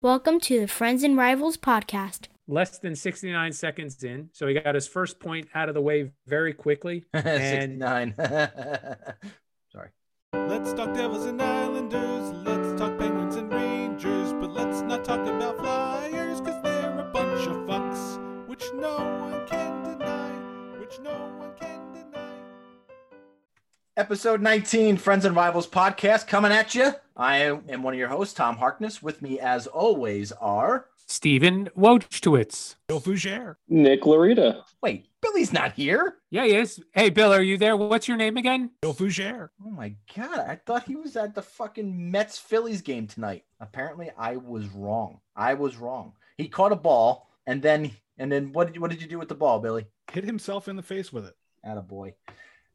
Welcome to the Friends and Rivals podcast. Less than 69 seconds in. So he got his first point out of the way very quickly. And 69. Sorry. Let's talk Devils and Islanders. Let's talk Penguins and Rangers. But let's not talk about Flyers, because they're a bunch of fucks, which no one can deny. Which no one can deny. Episode 19, Friends and Rivals podcast coming at you. I am one of your hosts, Tom Harkness. With me, as always, are. Stephen Wojtowicz. Bill Fougere. Nick Larita. Wait, Billy's not here. Yeah, he is. Hey, Bill, are you there? What's your name again? Bill Fougere. Oh my God. I thought he was at the fucking Mets Phillies game tonight. Apparently, I was wrong. I was wrong. He caught a ball, and then, and then what did, what did you do with the ball, Billy? Hit himself in the face with it. Attaboy.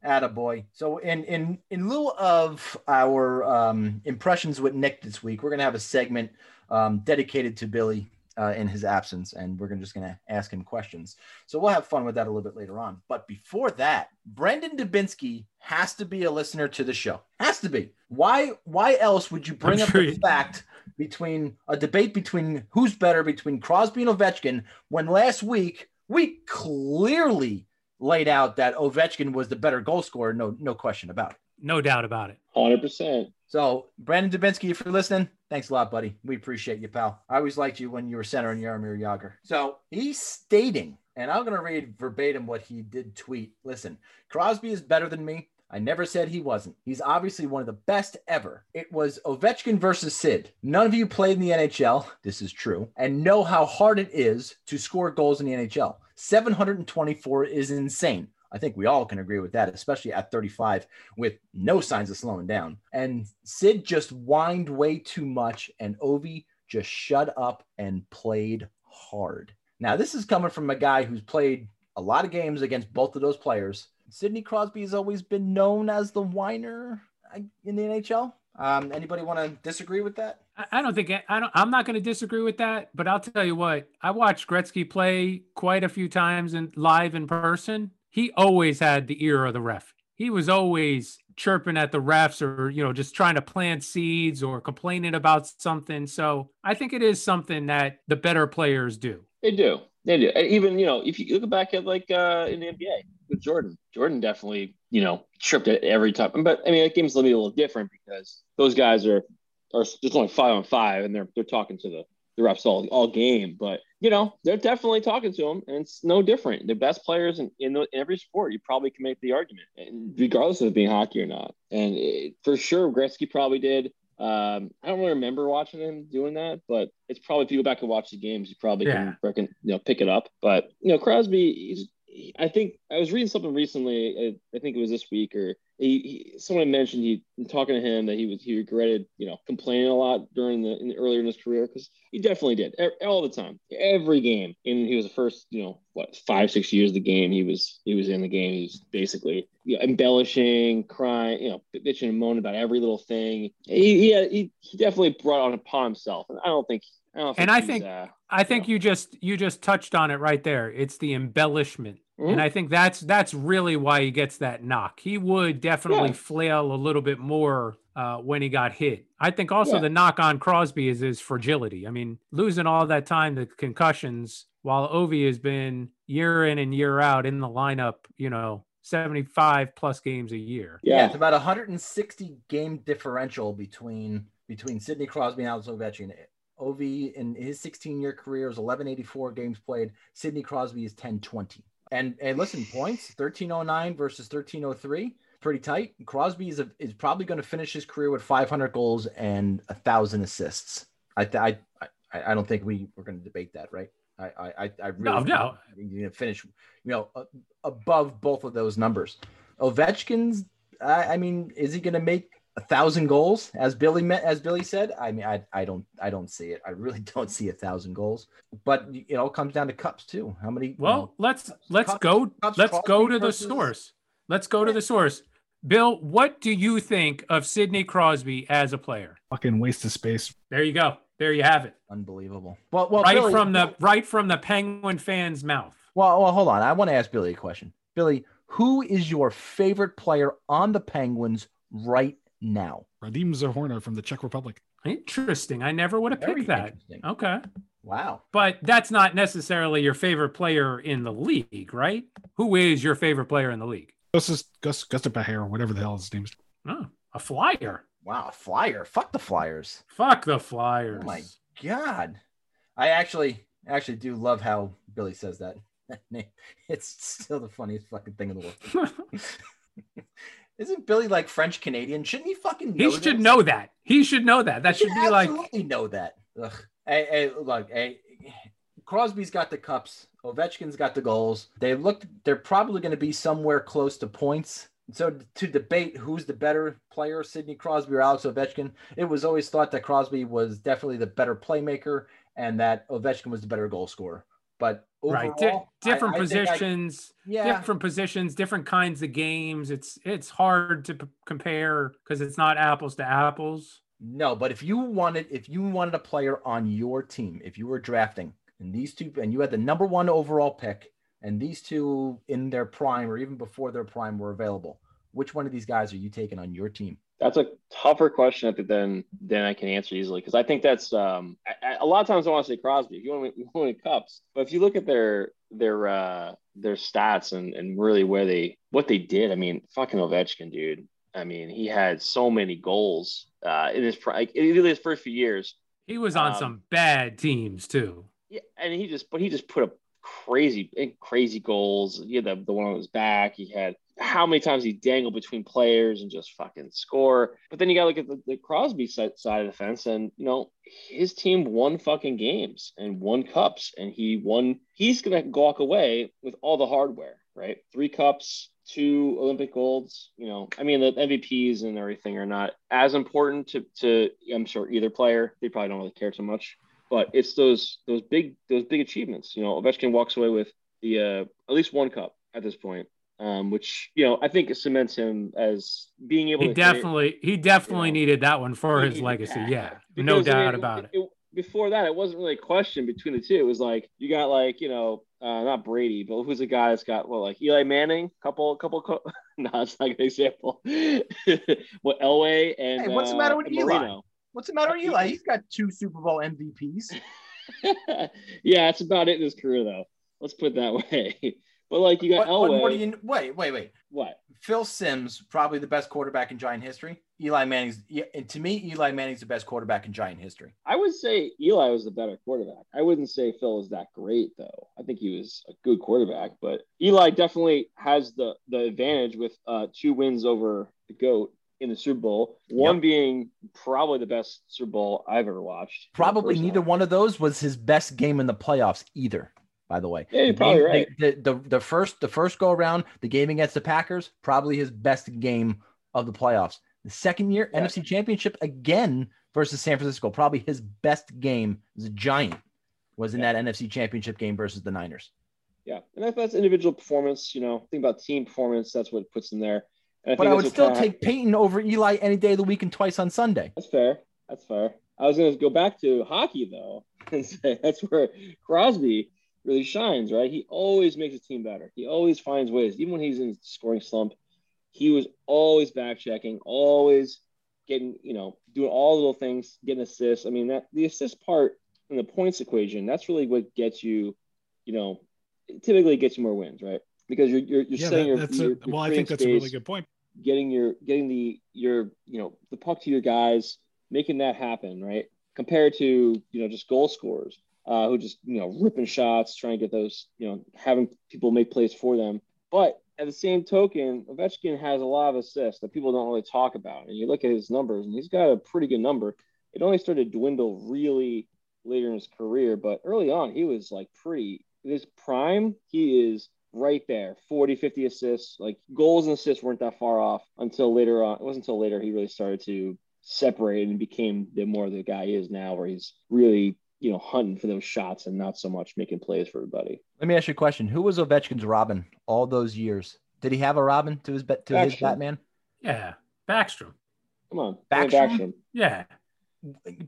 Attaboy. So in in in lieu of our um, impressions with Nick this week, we're gonna have a segment um, dedicated to Billy uh, in his absence, and we're gonna just gonna ask him questions. So we'll have fun with that a little bit later on. But before that, Brandon Dubinsky has to be a listener to the show. Has to be. Why why else would you bring I'm up sure the you- fact between a debate between who's better between Crosby and Ovechkin when last week we clearly laid out that Ovechkin was the better goal scorer, no no question about it. No doubt about it. 100%. So, Brandon Dubinsky, if you're listening, thanks a lot, buddy. We appreciate you, pal. I always liked you when you were center in Jaromir Jagr. So, he's stating, and I'm going to read verbatim what he did tweet. Listen, Crosby is better than me. I never said he wasn't. He's obviously one of the best ever. It was Ovechkin versus Sid. None of you played in the NHL. This is true. And know how hard it is to score goals in the NHL. 724 is insane. I think we all can agree with that, especially at 35 with no signs of slowing down. And Sid just whined way too much, and Ovi just shut up and played hard. Now, this is coming from a guy who's played a lot of games against both of those players. Sidney Crosby has always been known as the whiner in the NHL. Um, anybody want to disagree with that? I- I don't think I don't. I'm not going to disagree with that. But I'll tell you what. I watched Gretzky play quite a few times in live in person. He always had the ear of the ref. He was always chirping at the refs, or you know, just trying to plant seeds or complaining about something. So I think it is something that the better players do. They do. They do. Even, you know, if you look back at like uh, in the NBA with Jordan, Jordan definitely, you know, tripped it every time. But I mean, that game's gonna be a little different because those guys are, are just only five on five and they're, they're talking to the, the refs all, all game. But, you know, they're definitely talking to them and it's no different. The best players in, in, the, in every sport, you probably can make the argument, and regardless of it being hockey or not. And it, for sure, Gretzky probably did. Um, I don't really remember watching him doing that, but it's probably if you go back and watch the games, you probably Yeah. can reckon, you know pick it up. But you know, Crosby, he's, I think I was reading something recently. I, I think it was this week, or he, he someone mentioned he talking to him that he was he regretted you know complaining a lot during the, in the earlier in his career because he definitely did all the time, every game. And he was the first you know what five six years of the game he was he was in the game. He was basically you know, embellishing, crying, you know, bitching and moaning about every little thing. He he, he, he definitely brought on upon himself, and I don't think. I don't think And I think- uh, I think you just you just touched on it right there. It's the embellishment. And I think that's that's really why he gets that knock. He would definitely Yeah. flail a little bit more uh, when he got hit. I think also Yeah. the knock on Crosby is his fragility. I mean, losing all that time to concussions, while Ovi has been year in and year out in the lineup, you know, seventy five plus games a year. yeah, it's about 160 game differential between between Sidney Crosby and Alex Ovechkin. Ovi in his 16 year career is 1184 games played. Sidney Crosby is 1020. And and listen, points 1309 versus 1303, pretty tight. Crosby is a, is probably going to finish his career with 500 goals and a thousand assists. I I, I I don't think we we're going to debate that, right? I I I- really No, think no. Going to finish, you know, above both of those numbers. Ovechkin's, I, I mean, is he going to make a thousand goals as Billy met, as Billy said? I mean, I, I don't, I don't see it. I really don't see a thousand goals. But it all comes down to cups too. How many? you Well, know, let's let's Cups- go Cups let's go Crosby to the versus- source. Let's go to the source. Bill, what do you think of Sidney Crosby as a player? Fucking waste of space. There you go. There you have it. unbelievable. Well, well, right Billy- from the right from the Penguin fans' mouth. Well, well, hold on. I want to ask Billy a question. Billy, who is your favorite player on the Penguins right now? Radim Zohorna from the Czech Republic. Interesting. I never would have Very picked that. Okay. Wow. But that's not necessarily your favorite player in the league, right? Who is your favorite player in the league? Gus is Gus Gus Bahare, whatever the hell his name is. Oh, a flyer. Wow. a Flyer. Fuck the Flyers. Fuck the Flyers. Oh my God. I actually actually do love how Billy says that. That. It's still the funniest fucking thing in the world. Isn't Billy like French Canadian? Shouldn't he fucking know he should this? know that. He should know that. That He should be like absolutely know that. Ugh. Hey, hey, look, hey, Crosby's got the cups. Ovechkin's got the goals. They look. They're probably going to be somewhere close to points. So to debate who's the better player, Sidney Crosby or Alex Ovechkin, it was always thought that Crosby was definitely the better playmaker and that Ovechkin was the better goal scorer. But overall, right. Di- different I I- positions. yeah, different positions, different kinds of games. It's it's hard to p- compare because it's not apples to apples. No, but if you wanted, if you wanted a player on your team, if you were drafting and these two, and you had the number one overall pick, and these two in their prime or even before their prime were available, which one of these guys are you taking on your team? That's a tougher question than than I can answer easily because I think that's um I- I- a lot of times I want to say Crosby if you want to win, win cups, but if you look at their their uh their stats and and really where they what they did, I mean fucking Ovechkin, dude. I mean he had so many goals uh in his like, in really his first few years. He was on Um, some bad teams too. Yeah, and he just but he just put up crazy crazy goals. He had the, the one on his back. He had how many times he dangled between players and just fucking score. But then you got to look at the, the Crosby side, side of the fence, and you know his team won fucking games and won cups, and he won. He's gonna walk away with all the hardware, right? Three cups, two Olympic golds. You know, I mean the MVPs and everything are not as important to to I'm sure either player. They probably don't really care too much but it's those those big those big achievements. You know, Ovechkin walks away with the uh, at least one cup at this point, um, which you know I think cements him as being able He to definitely he definitely know, needed that one for his legacy. that. Yeah, no Because, I doubt mean, about it. Before that, it wasn't really a question between the two. It was like you got like you know uh, not Brady, but who's the guy that's got well like Eli Manning, couple couple. Co- no, it's not a good example. what Elway and Hey, what's the uh, matter with and Eli? Marino. What's the matter with Eli? He's got two Super Bowl MVPs. yeah, that's about it in his career, though. Let's put it that way. But like you got What, what Elway. more do you? Wait, wait, wait. what? Phil Simms, probably the best quarterback in Giant history. Eli Manning's, yeah, and to me, Eli Manning's the best quarterback in Giant history. I would say Eli was the better quarterback. I wouldn't say Phil was that great, though. I think he was a good quarterback, but Eli definitely has the the advantage with uh, two wins over the goat in the Super Bowl. One Yep. being probably the best Super Bowl I've ever watched. Probably neither one of those was his best game in the playoffs either. By the way, Yeah, you're The probably game- right. The, the the first the first go around, the game against the Packers, probably his best game of the playoffs. The second year, Yeah. NFC Championship again versus San Francisco, probably his best game as a Giant was in Yeah. that NFC Championship game versus the Niners. Yeah, and if that's individual performance, you know, think about team performance. That's what it puts them there. And But I would still take Peyton over Eli any day of the week and twice on Sunday. That's fair. That's fair. I was going to go back to hockey though and say that's where Crosby really shines, right? He always makes his team better. He always finds ways, even when he's in scoring slump. He was always back checking, always getting, you know, doing all the little things, getting assists. I mean, that the assist part in the points equation, that's really what gets you, you know, typically gets you more wins, right? Because you're you're, you're Yeah, setting that- your, that's your, a, well, I think that's a really good point. getting your getting the your you know the puck to your guys, making that happen, right? Compared to you know just goal scorers uh, who just you know ripping shots, trying to get those you know having people make plays for them. But at the same token, Ovechkin has a lot of assists that people don't really talk about, and you look at his numbers, and he's got a pretty good number. It only started to dwindle really later in his career, but early on he was like pretty. His prime, he is right there 40 50 assists like goals and assists weren't that far off until later on it wasn't until later he really started to separate and became the more the guy he is now where he's really you know hunting for those shots and not so much making plays for everybody Let me ask you a question: Who was Ovechkin's Robin all those years? Did he have a Robin to his bet to his Batman? Yeah, Backstrom. come on Backstrom? Backstrom. Yeah,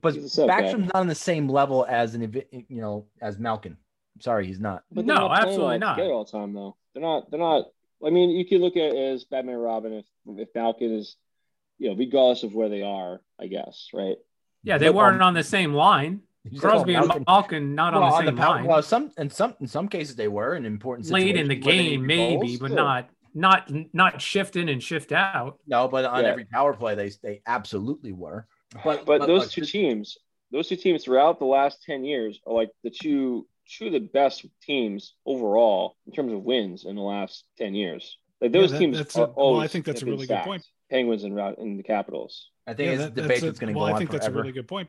But He's a sub guy. Backstrom's not on the same level as an evi- you know as Malkin. I'm sorry, he's not. But No, not absolutely not. together all the time though they're not they're not I mean you could look at it as Batman and Robin if if Falcon is you know regardless of where they are I guess right Yeah, they But, weren't um, on the same line. You oh, Crosby and Malkin- Malkin not well, on the on the same power, line. well, some in some in some cases they were in important Late in the situations where they game, maybe, goals. but Sure. not not not shift in and shift out. no. But on Yeah. every power play, they they absolutely were. But But, those look, two teams, those two teams throughout the last 10 years are like the two two of the best teams overall in terms of wins in the last 10 years. Like Yeah, those that- teams are a- well, I think that's a been really good point. Penguins and Ra- and the Capitals. I think Yeah, it's that- a debate that's that's going to well, go I on think that's a really good point.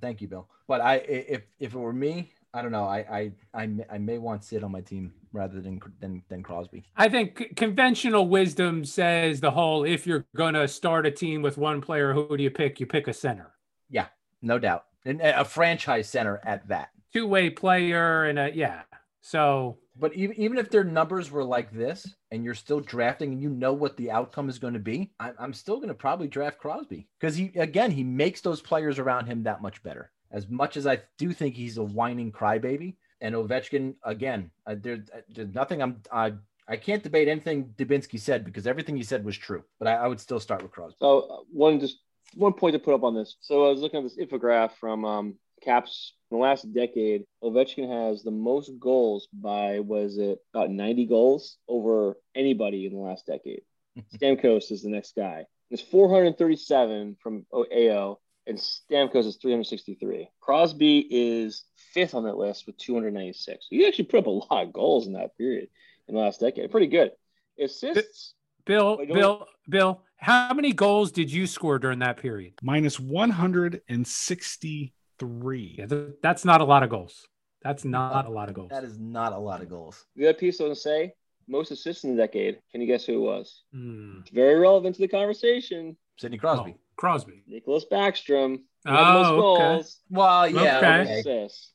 Thank you, Bill. But I, if if it were me, I don't know. I I I may, I may want Sid on my team rather than than than Crosby. I think conventional wisdom says the whole if you're going to start a team with one player, who do you pick? You pick a center, Yeah, No doubt, and a franchise center at that. two way player, and a yeah. So But even even if their numbers were like this, and you're still drafting, and you know what the outcome is going to be, I, I'm still going to probably draft Crosby because he again he makes those players around him that much better. As much as I do think he's a whining crybaby, and Ovechkin again, uh, there, uh, there's nothing I'm I I can't debate anything Dubinsky said because everything he said was true. But I, I would still start with Crosby. So uh, one just one point to put up on this. So I was looking at this infograph from um, Caps in the last decade. Ovechkin has the most goals by was it about 90 goals over anybody in the last decade. Stamkos is the next guy. It's 437 from O- AO, and Stamkos is 363. Crosby is fifth on that list with 296. He actually put up a lot of goals in that period in the last decade. Pretty good. Assists. Bill, Bill, Bill, how many goals did you score during that period? Minus 163. Yeah, th- that's not a lot of goals. That's not a lot of goals. That is not a lot of goals. The other piece doesn't say most assists in the decade. Can you guess who it was? Hmm. It's very relevant to the conversation. Sidney Crosby. Oh, Crosby. Nicholas Backstrom. He had the most Oh, okay. goals, Well, yeah, Okay. okay. assists.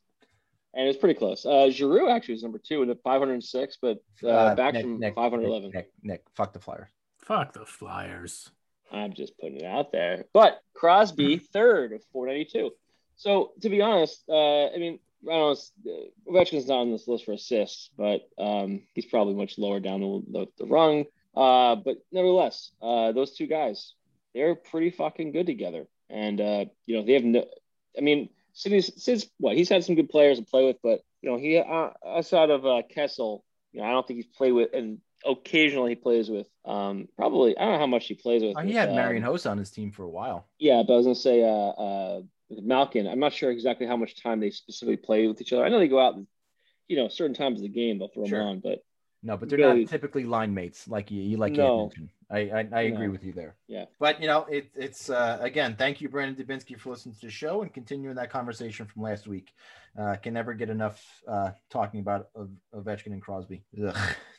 And it was pretty close. Uh, Giroux actually was number two with 506, but uh, Uh, Backstrom Nick, Nick, 511. Nick, Nick, Nick, fuck the Flyers. Fuck the Flyers. I'm just putting it out there. But Crosby, third of 492. So to be honest, uh, I mean, I don't know, uh, Ovechkin's not on this list for assists, but um, he's probably much lower down the, the, the rung. Uh, but nevertheless, uh, those two guys, they're pretty fucking good together. And, uh, you know, they have no, I mean, Sid's, Sid's what? He's had some good players to play with, but, you know, he, uh, outside of uh, Kessel, you know, I don't think he's played with, and occasionally he plays with, um, probably, I don't know how much he plays with. Oh, he with, had um, Marian Hossa on his team for a while. yeah, but I was gonna say uh, uh, with Malkin. I'm not sure exactly how much time they specifically play with each other. I know they go out, and, you know, certain times of the game they'll throw Sure. them on, but No, but they're Really- not typically line mates like you, you like you No. mentioned. I I, I agree No. with you there. Yeah. But you know, it, it's uh, again, thank you, Brandon Dubinsky, for listening to the show and continuing that conversation from last week. Uh, can never get enough uh, talking about Ov- Ovechkin and Crosby. Ugh.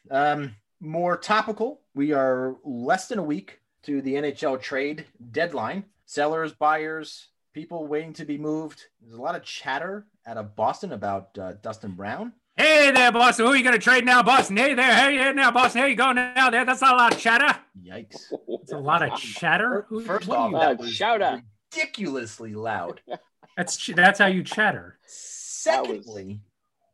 Um, more topical. We are less than a week to the NHL trade deadline. Sellers, buyers, people waiting to be moved. There's a lot of chatter out of Boston about uh, Dustin Brown. Hey there, Boston. Who are you going to trade now, Boston? Hey there. Hey there now, Boston. Here you go now. There. That's not a lot of chatter. Yikes. It's a lot of chatter. Who- First what do off, you- Uh, that was shout out. ridiculously loud. that's that's how you chatter. Secondly,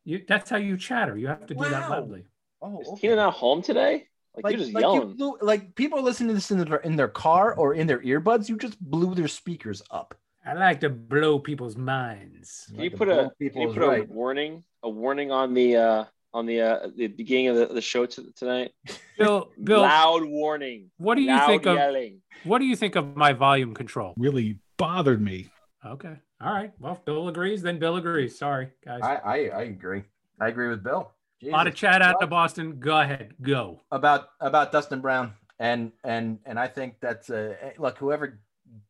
You that's how you chatter. You have to do that loudly. oh, Is okay. Keenan not home today? Like, like, you're just like, yelling. you, blew- like people are listening to this in their in their car or in their earbuds. You just blew their speakers up. I like to blow people's minds. Can you Like put blow a can you is put a right. warning a warning on the uh on the uh the beginning of the, the show t- tonight? Bill, Bill, Loud warning. what do you Loud think of yelling. what do you think of my volume control? Really bothered me. Okay. All right. Well, if Bill agrees, then Bill agrees. Sorry, guys. I, I I agree. I agree with Bill. a lot of chat out to Boston. Go ahead. Go. about about Dustin Brown and and and I think that's uh, look whoever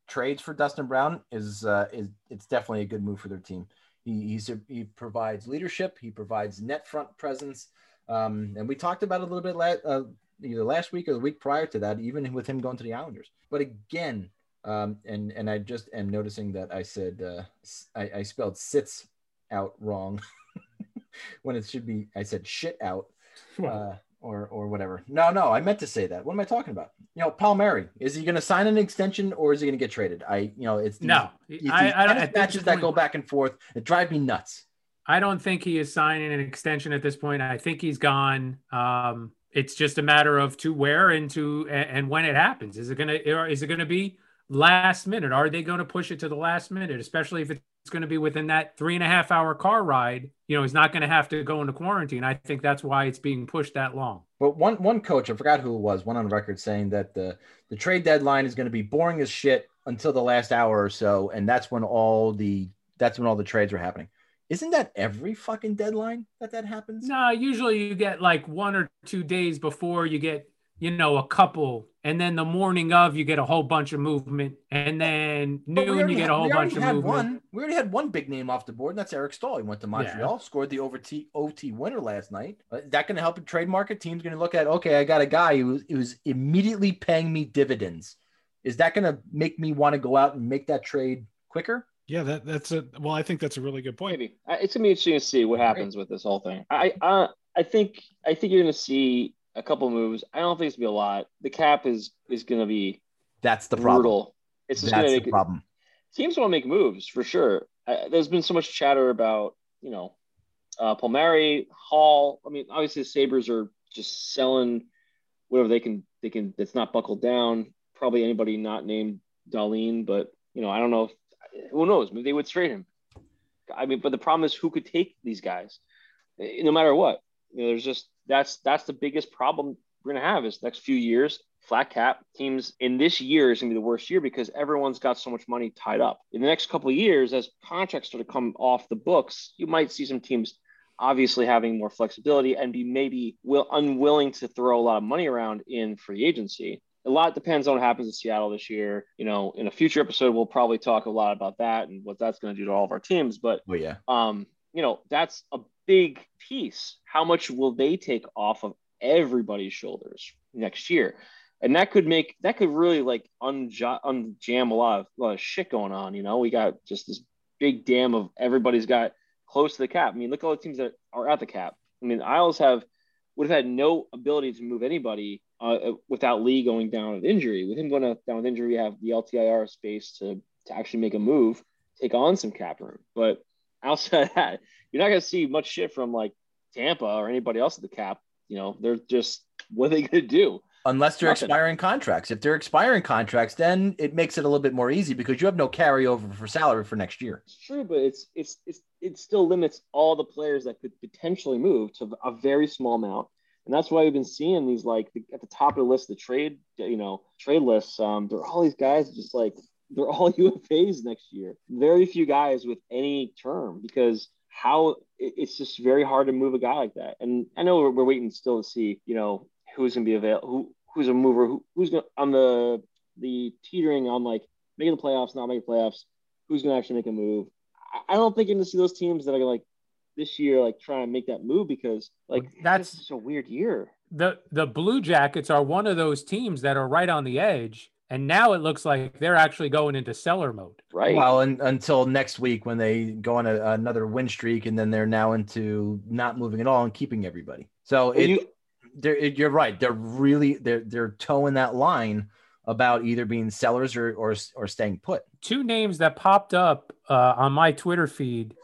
trades for Dustin Brown is uh, is it's definitely a good move for their team. He he's a, he provides leadership. He provides net front presence. Um, and we talked about a little bit last uh, either last week or the week prior to that, even with him going to the Islanders. But again, um, and and I just am noticing that I said uh, I, I spelled sits out wrong when it should be I said shit out uh, or or whatever. No, no, I meant to say that. What am I talking about? You know, Palmieri is he going to sign an extension or is he going to get traded? I, you know, it's these, no, these, I, these I, this matches that go back and forth. It drive me nuts. I don't think he is signing an extension at this point. I think he's gone. Um, it's just a matter of to where and to and, when it happens. Is it gonna or is it gonna be last minute. Are they going to push it to the last minute, especially if it's going to be within that three and a half hour car ride? You know, he's not going to have to go into quarantine. I think that's why it's being pushed that long. But one one coach, I forgot who it was, went on record saying that the the trade deadline is going to be boring as shit until the last hour or so, and that's when all the that's when all the trades are happening. Isn't that every fucking deadline that that happens? No, usually you get like one or two days before you get, you know, a couple, and then the morning of you get a whole bunch of movement, and then But we noon already you get had- a whole we bunch already of had movement. One, we already had one big name off the board, and that's Eric Staal. He went to Montreal, scored the OT, OT winner last night. Uh, that going to help a trade market? Team's going to look at, okay, I got a guy who, who's immediately paying me dividends. Is that going to make me want to go out and make that trade quicker? Yeah, that that's a well. I think that's a really good point. Maybe it's gonna be interesting to see what happens with this whole thing. I uh, I think I think you're gonna see a couple moves. I don't think it's gonna be a lot. The cap is is gonna be That's the problem. brutal. It's just That's gonna the make problem. teams want to make moves for sure. I, there's been so much chatter about you know uh, Palmieri, Hall. I mean, obviously the Sabres are just selling whatever they can. They can. It's not buckled down. Probably anybody not named Dahlin, but you know, I don't know. if Who knows? Maybe they would trade him. I mean, but the problem is who could take these guys, Eh, no matter what. You know, there's just that's that's the biggest problem we're gonna have is next few years flat cap teams in this year is going to be the worst year because everyone's got so much money tied up. In the next couple of years, as contracts start to come off the books, you might see some teams obviously having more flexibility and be maybe will unwilling to throw a lot of money around in free agency. A lot depends on what happens in Seattle this year. You know, in a future episode, we'll probably talk a lot about that and what that's going to do to all of our teams. But Oh, yeah. um, you know, that's a big piece. How much will they take off of everybody's shoulders next year? And that could make that could really like unja- unjam a lot of, a lot of shit going on. You know, we got just this big dam of everybody's got close to the cap. I mean, look at all the teams that are at the cap. I mean, Isles have would have had no ability to move anybody uh, without Lee going down with injury. With him going down with injury, we have the LTIR space to to actually make a move, take on some cap room. But outside of that, you're not going to see much shit from like Tampa or anybody else at the cap. You know, they're just what are they going to do? Unless they're Nothing. expiring contracts. If they're expiring contracts, then it makes it a little bit more easy because you have no carryover for salary for next year. It's true, but it's it's it's it still limits all the players that could potentially move to a very small amount. And that's why we've been seeing these like the, at the top of the list, the trade, you know, trade lists. Um, there are all these guys just like they're all UFAs next year. Very few guys with any term because how it's just very hard to move a guy like that. And I know we're, we're waiting still to see, you know, who's going to be available, who who's a mover, who, who's going on the the teetering on like making the playoffs, not making playoffs. Who's going to actually make a move? I- I don't think you're going to see those teams that are like this year, like trying to make that move because like That's- that's such a weird year. the the Blue Jackets are one of those teams that are right on the edge, and now it looks like they're actually going into seller mode. Right. Well, and, until next week when they go on a, another win streak, and then they're now into not moving at all and keeping everybody. So it, you- they're, it, you're right. They're really they're they're towing that line about either being sellers or or, or staying put. Two names that popped up uh, on my Twitter feed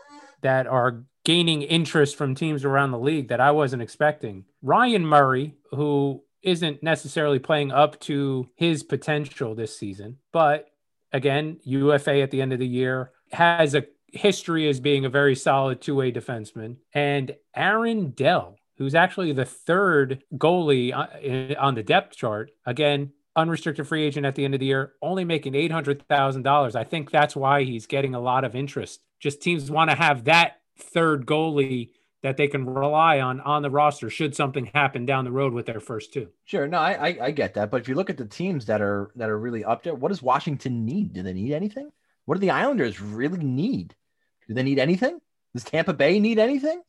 that are gaining interest from teams around the league that I wasn't expecting. Ryan Murray, who isn't necessarily playing up to his potential this season, but again, UFA at the end of the year has a history as being a very solid two-way defenseman, and Aaron Dell, who's actually the third goalie uh, on the depth chart. Again, unrestricted free agent at the end of the year, only making eight hundred thousand dollars. I think that's why he's getting a lot of interest. Just teams want to have that third goalie that they can rely on on the roster should something happen down the road with their first two. Sure, no, I, I I get that, but if you look at the teams that are that are really up there, what does Washington need? Do they need anything? What do the Islanders really need? Do they need anything? Does Tampa Bay need anything?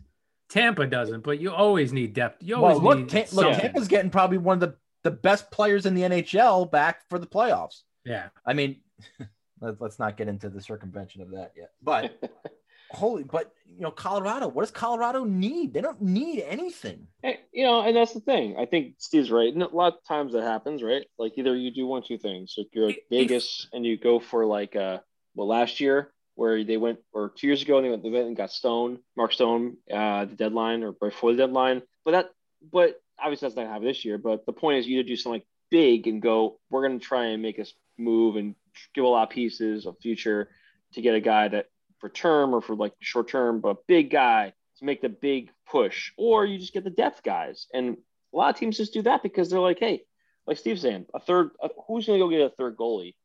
Tampa doesn't, but you always need depth. You Well, always look, need Ta- look. Tampa's getting probably one of the, the best players in the NHL back for the playoffs. yeah. I mean, let's not get into the circumvention of that yet. But holy, but you know, Colorado, what does Colorado need? They don't need anything. And, you know, and that's the thing. I think Steve's right. And a lot of times that happens, right? Like either you do one, two things. Like you're If- Vegas and you go for like uh well last year where they went or two years ago and they went, they went and got Stone, Mark Stone, uh the deadline or before the deadline. But that but obviously that's not gonna happen this year. But the point is you either do something like big and go, we're gonna try and make us move and give a lot of pieces of future to get a guy that for term or for like short term, but big guy to make the big push, or you just get the depth guys. And a lot of teams just do that because they're like, hey, like Steve's saying, a third, uh, who's going to go get a third goalie?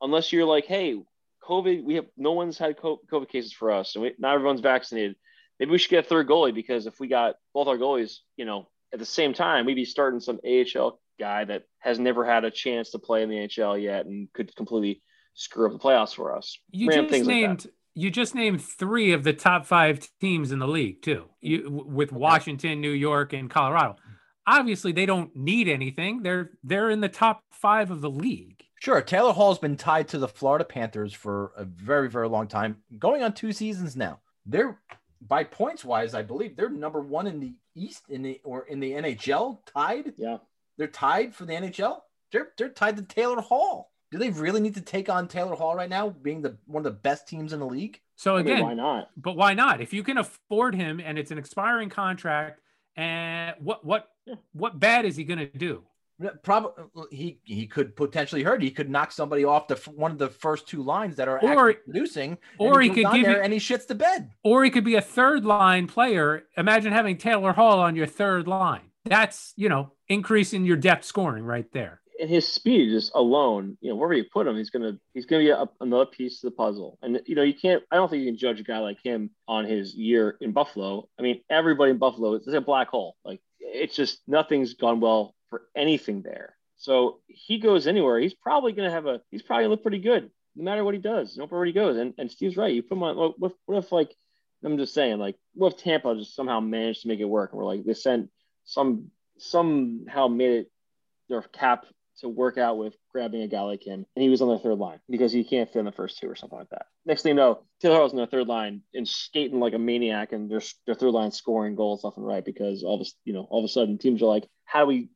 Unless you're like, hey, COVID, we have no one's had COVID cases for us, and we, not everyone's vaccinated. Maybe we should get a third goalie because if we got both our goalies, you know, at the same time, we'd be starting some AHL guy that has never had a chance to play in the NHL yet and could completely screw up the playoffs for us. You Random just named like you just named three of the top five teams in the league too. You with Washington, New York, and Colorado. Obviously, they don't need anything. They're they're in the top five of the league. Sure, Taylor Hall's been tied to the Florida Panthers for a very very long time, going on two seasons now. They're by points wise, I believe they're number one in the East in the or in the NHL, tied. Yeah, they're tied for the NHL. They're they're tied to Taylor Hall. Do they really need to take on Taylor Hall right now, being the one of the best teams in the league? So again, I mean, why not? But why not? If you can afford him and it's an expiring contract, and what what yeah. what bad is he going to do? Probably he he could potentially hurt. He could knock somebody off the one of the first two lines that are or, producing, or he, he could give you, and he shits the bed. Or he could be a third line player. Imagine having Taylor Hall on your third line. That's you know increasing your depth scoring right there. And his speed just alone, you know, wherever you put him, he's gonna he's gonna be a, another piece of the puzzle. And you know, you can't. I don't think you can judge a guy like him on his year in Buffalo. I mean, everybody in Buffalo is a black hole. Like it's just nothing's gone well for anything there. So he goes anywhere, he's probably gonna have a. He's probably gonna look pretty good no matter what he does, no matter where he goes. And and Steve's right. You put him on. What, what if like I'm just saying, like, what if Tampa just somehow managed to make it work? And we're like, they sent some somehow made it their cap to work out with grabbing a guy like him, and he was on the third line because he can't fit in the first two or something like that. Next thing you know, Taylor was in the third line and skating like a maniac, and their their third line scoring goals left and right because all this, you know, all of a sudden teams are like, how do we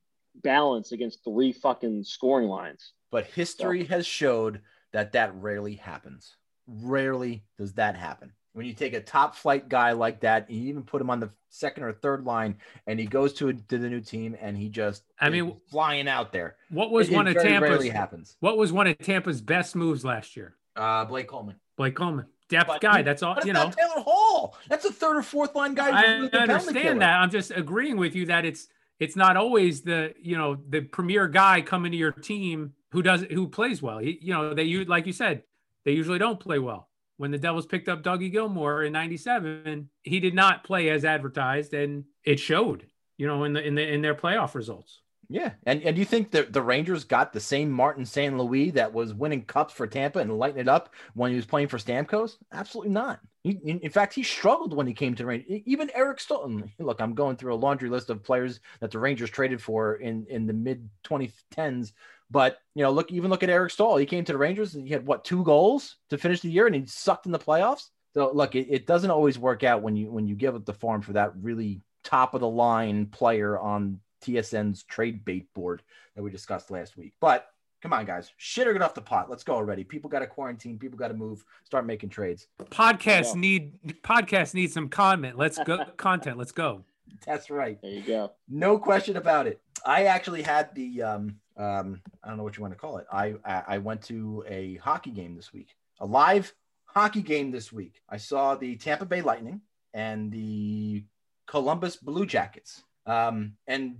balance against three fucking scoring lines? But history so. has showed that that rarely happens. Rarely does that happen when you take a top flight guy like that, you even put him on the second or third line, and he goes to, a, to the new team, and he just I mean flying out there. What was it, one it of Tampa's happens? What was one of Tampa's best moves last year? Uh, Blake Coleman. Blake Coleman, depth but, guy. That's all. You know, Taylor Hall. That's a third or fourth line guy. I understand that. I'm just agreeing with you that it's it's not always the you know the premier guy coming to your team who does who plays well. He, you know, they you like you said, they usually don't play well when the Devils picked up Dougie Gilmour in 97, he did not play as advertised and it showed, you know, in the in the in their playoff results. Yeah. And and you think that the Rangers got the same Martin St. Louis that was winning cups for Tampa and lighting it up when he was playing for Stamkos? Absolutely not. He, in fact, he struggled when he came to the Rangers. Even Eric Stoughton. Look, I'm going through a laundry list of players that the Rangers traded for in in the mid 2010s but you know, look even look at Eric Staal. He came to the Rangers and he had what two goals to finish the year, and he sucked in the playoffs. So look, it, it doesn't always work out when you when you give up the farm for that really top of the line player on TSN's trade bait board that we discussed last week. But come on, guys, shit or get off the pot. Let's go already. People got to quarantine. People got to move. Start making trades. Podcasts need podcasts need some comment. Let's go content. Let's go. That's right. There you go. No question about it. I actually had the um um, I don't know what you want to call it. I, I went to a hockey game this week, a live hockey game this week. I saw the Tampa Bay Lightning and the Columbus Blue Jackets. Um, and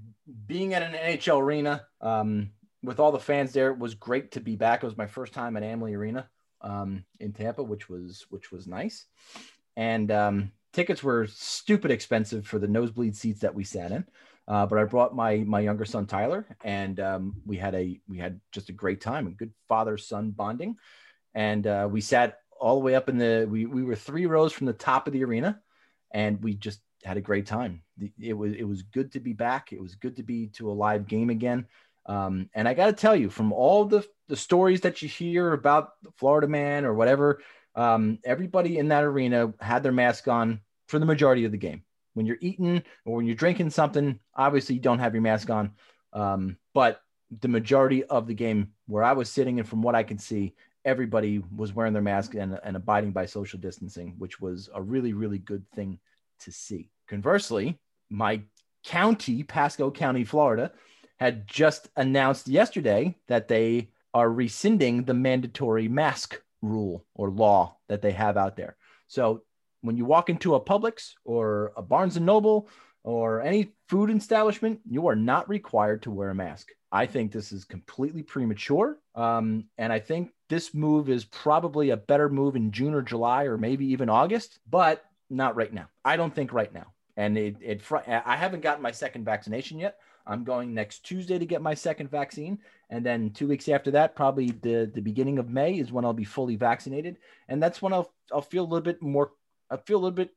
being at an NHL arena um, with all the fans there was great to be back. It was my first time at Amalie Arena um, in Tampa, which was which was nice. And um, tickets were stupid expensive for the nosebleed seats that we sat in. Uh, but I brought my my younger son Tyler, and um, we had a we had just a great time, a good father son bonding, and uh, we sat all the way up in the we we were three rows from the top of the arena, and we just had a great time. It was it was good to be back. It was good to be to a live game again. Um, and I got to tell you, from all the the stories that you hear about the Florida Man or whatever, um, everybody in that arena had their mask on for the majority of the game when you're eating or when you're drinking something, obviously you don't have your mask on. Um, but the majority of the game where I was sitting and from what I could see, everybody was wearing their mask and, and abiding by social distancing, which was a really, really good thing to see. Conversely, my county, Pasco County, Florida, had just announced yesterday that they are rescinding the mandatory mask rule or law that they have out there. So when you walk into a Publix or a Barnes and Noble or any food establishment, you are not required to wear a mask. I think this is completely premature. Um, and I think this move is probably a better move in June or July or maybe even August, but not right now. I don't think right now. And it, it I haven't gotten my second vaccination yet. I'm going next Tuesday to get my second vaccine. And then two weeks after that, probably the, the beginning of May is when I'll be fully vaccinated. And that's when I'll, I'll feel a little bit more, I feel a little bit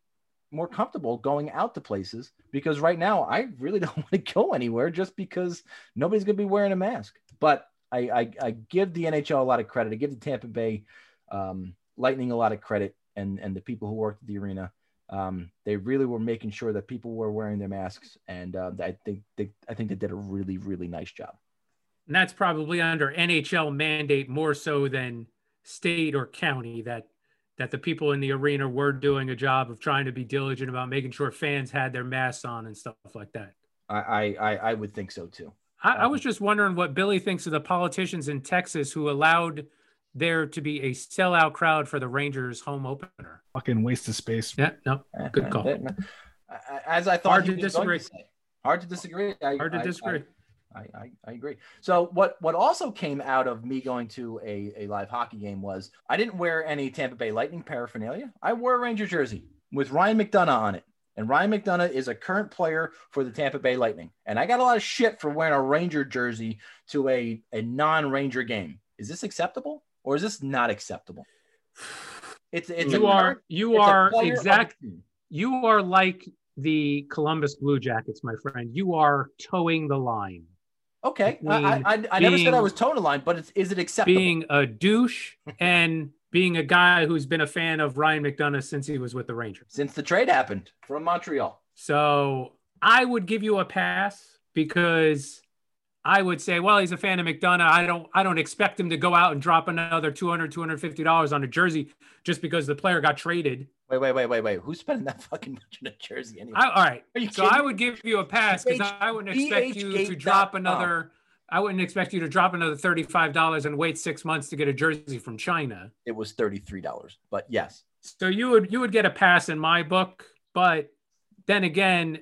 more comfortable going out to places because right now I really don't want to go anywhere just because nobody's going to be wearing a mask. But I, I, I give the NHL a lot of credit. I give the Tampa Bay um, Lightning a lot of credit and, and the people who worked at the arena. Um, they really were making sure that people were wearing their masks, and uh, I think they, I think they did a really really nice job. And that's probably under NHL mandate more so than state or county that that the people in the arena were doing a job of trying to be diligent about making sure fans had their masks on and stuff like that. I I, I would think so too. I, I was just wondering what Billy thinks of the politicians in Texas who allowed there to be a sellout crowd for the Rangers home opener. Fucking waste of space. Yeah, no, good call. As I thought, hard to disagree. To hard to disagree. I, hard to I, disagree. I, I, I, agree. So what what also came out of me going to a, a live hockey game was I didn't wear any Tampa Bay Lightning paraphernalia. I wore a Ranger jersey with Ryan McDonagh on it. And Ryan McDonagh is a current player for the Tampa Bay Lightning. And I got a lot of shit for wearing a Ranger jersey to a, a non-Ranger game. Is this acceptable or is this not acceptable? It's it's you are you are exact you are like the Columbus Blue Jackets, my friend. You are towing the line. Okay, I, I, I never said I was towing the line, but it's, is it acceptable? Being a douche and being a guy who's been a fan of Ryan McDonagh since he was with the Rangers. Since the trade happened from Montreal. So I would give you a pass because I would say, well, he's a fan of McDonagh. I don't I don't expect him to go out and drop another 200 $250 on a jersey just because the player got traded. Wait, wait, wait, wait, wait. Who's spending that fucking much on a jersey anyway? I, all right. So I would give you a pass because I wouldn't expect you to drop another. I wouldn't expect you to drop another thirty-five dollars and wait six months to get a jersey from China. It was thirty-three dollars, but yes. So you would you would get a pass in my book, but then again,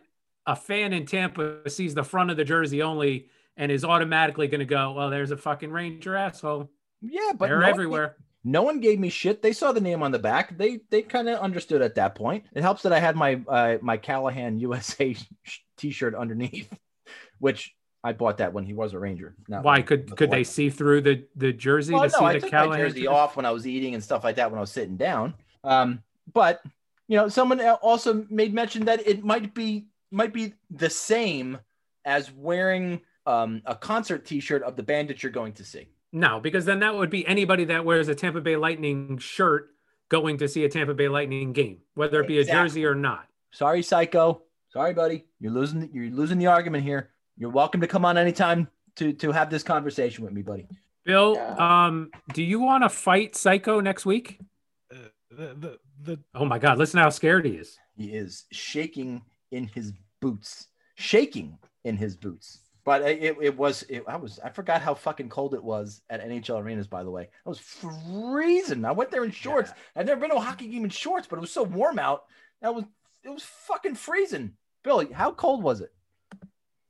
a fan in Tampa sees the front of the jersey only and is automatically going to go, well, there's a fucking Ranger asshole. Yeah, but they're no everywhere. One, no one gave me shit. They saw the name on the back. They they kind of understood at that point. It helps that I had my uh, my Callahan USA T-shirt underneath, which I bought that when he was a Ranger. Why could could they see through the the jersey well, to no, see I the took Callahan my jersey off when I was eating and stuff like that when I was sitting down. Um, but you know, someone also made mention that it might be might be the same as wearing um, a concert T-shirt of the band that you're going to see. No, because then that would be anybody that wears a Tampa Bay Lightning shirt going to see a Tampa Bay Lightning game, whether it be exactly. a jersey or not. Sorry, psycho. Sorry, buddy. You're losing. You're losing the argument here. You're welcome to come on anytime to to have this conversation with me, buddy. Bill, um, do you want to fight Psycho next week? Uh, the, the, the... Oh my God! Listen how scared he is. He is shaking in his boots, shaking in his boots. But it, it was it, I was I forgot how fucking cold it was at NHL arenas. By the way, it was freezing. I went there in shorts. Yeah. I've never been to a hockey game in shorts, but it was so warm out. That was it was fucking freezing. Billy, how cold was it?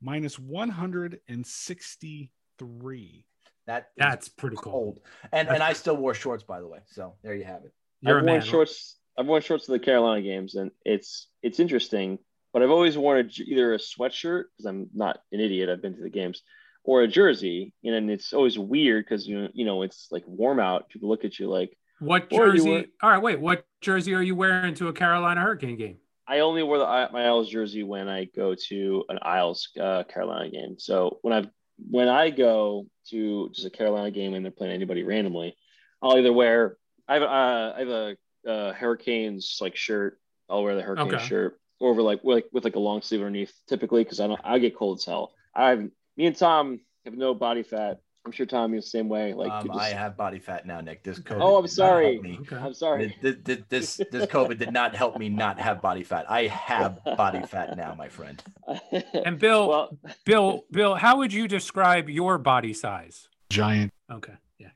Minus one hundred and sixty three. That that's pretty cold. cold. And and I still wore shorts, by the way. So there you have it. You're I've worn shorts. I've worn shorts to the Carolina games, and it's it's interesting but I've always worn a, either a sweatshirt because I'm not an idiot. I've been to the games, or a jersey, and it's always weird because you you know it's like warm out. People look at you like, "What jersey?" All right, wait. What jersey are you wearing to a Carolina Hurricane game? I only wear the my Isles jersey when I go to an Isles uh, Carolina game. So when I when I go to just a Carolina game and they're playing anybody randomly, I'll either wear I have a, uh, I have a uh, Hurricanes like shirt. I'll wear the Hurricane okay. shirt over like with, like with like a long sleeve underneath typically because I don't I get cold as hell. I have me and Tom have no body fat. I'm sure Tom is the same way. Like um, just... I have body fat now, Nick. This COVID. Oh, I'm sorry. Okay. I'm sorry. This, this, this this COVID did not help me not have body fat. I have body fat now, my friend. And Bill, well... Bill, Bill, how would you describe your body size? Giant. Okay. Yeah.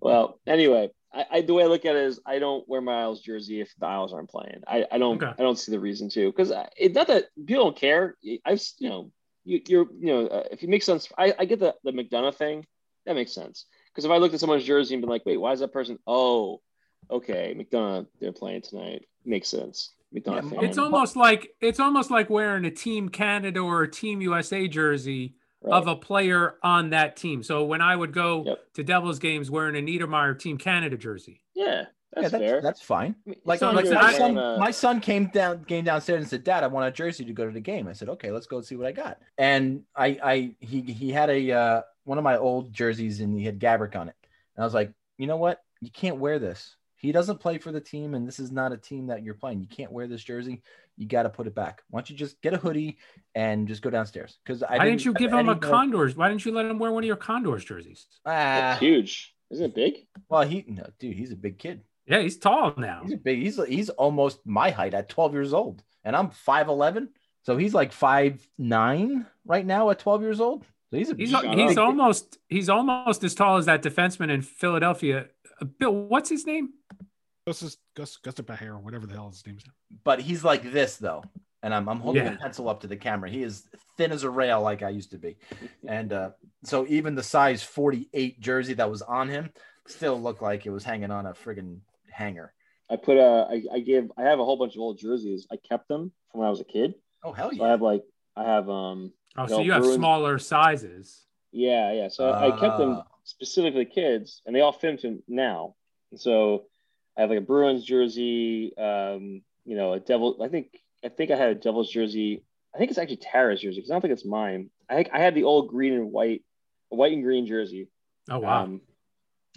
well, anyway, I, I the way I look at it is I don't wear my Isles jersey if the Isles aren't playing. I, I don't Okay. I don't see the reason to because it's not that people don't care. I've you know you, you're you know uh, if it makes sense. I, I get the the McDonagh thing that makes sense because if I looked at someone's jersey and been like, wait, why is that person? Oh, okay, McDonagh they're playing tonight. Makes sense. McDonagh Yeah, fan. It's almost like it's almost like wearing a Team Canada or a Team USA jersey Right. of a player on that team. So when I would go Yep. to Devils games wearing a Niedermayer Team Canada jersey, yeah, yeah, that's, that's fair. that's fine. Like, it's not like like my son, a- my son came down, came downstairs and said, "Dad, I want a jersey to go to the game." I said, "Okay, let's go see what I got." And I, I, he, he had a uh, one of my old jerseys, and he had Gaborik on it. And I was like, you know what? You can't wear this. He doesn't play for the team, and this is not a team that you're playing. You can't wear this jersey. You got to put it back. Why don't you just get a hoodie and just go downstairs? Because I why didn't you give him a Condors? Why didn't you let him wear one of your Condors jerseys? Ah, That's huge. Isn't it big? well, he no, dude, he's a big kid. Yeah, he's tall now. He's a big. He's he's almost my height at 12 years old, and I'm 5'11. So he's like five nine right now at 12 years old. So he's a He's he's almost he's almost as tall as that defenseman in Philadelphia. Uh, Bill, what's his name? Gus Gus Gus Baher or whatever the hell his name's. but he's like this though, and I'm I'm holding Yeah. a pencil up to the camera. He is thin as a rail, like I used to be, and uh, so even the size 48 jersey that was on him still looked like it was hanging on a friggin' hanger. I put a. I, I gave. I have a whole bunch of old jerseys. I kept them from when I was a kid. Oh hell So I have like. I have um. Oh, so you have Bruins- smaller sizes. Yeah, yeah. So I kept them Ah. specifically kids, and they all fit to now. And so I have like a Bruins jersey. Um, you know, a Devil. I think. I think I had a Devils jersey. I think it's actually Tara's jersey because I don't think it's mine. I think I had the old green and white, white and green jersey. Oh wow. Um,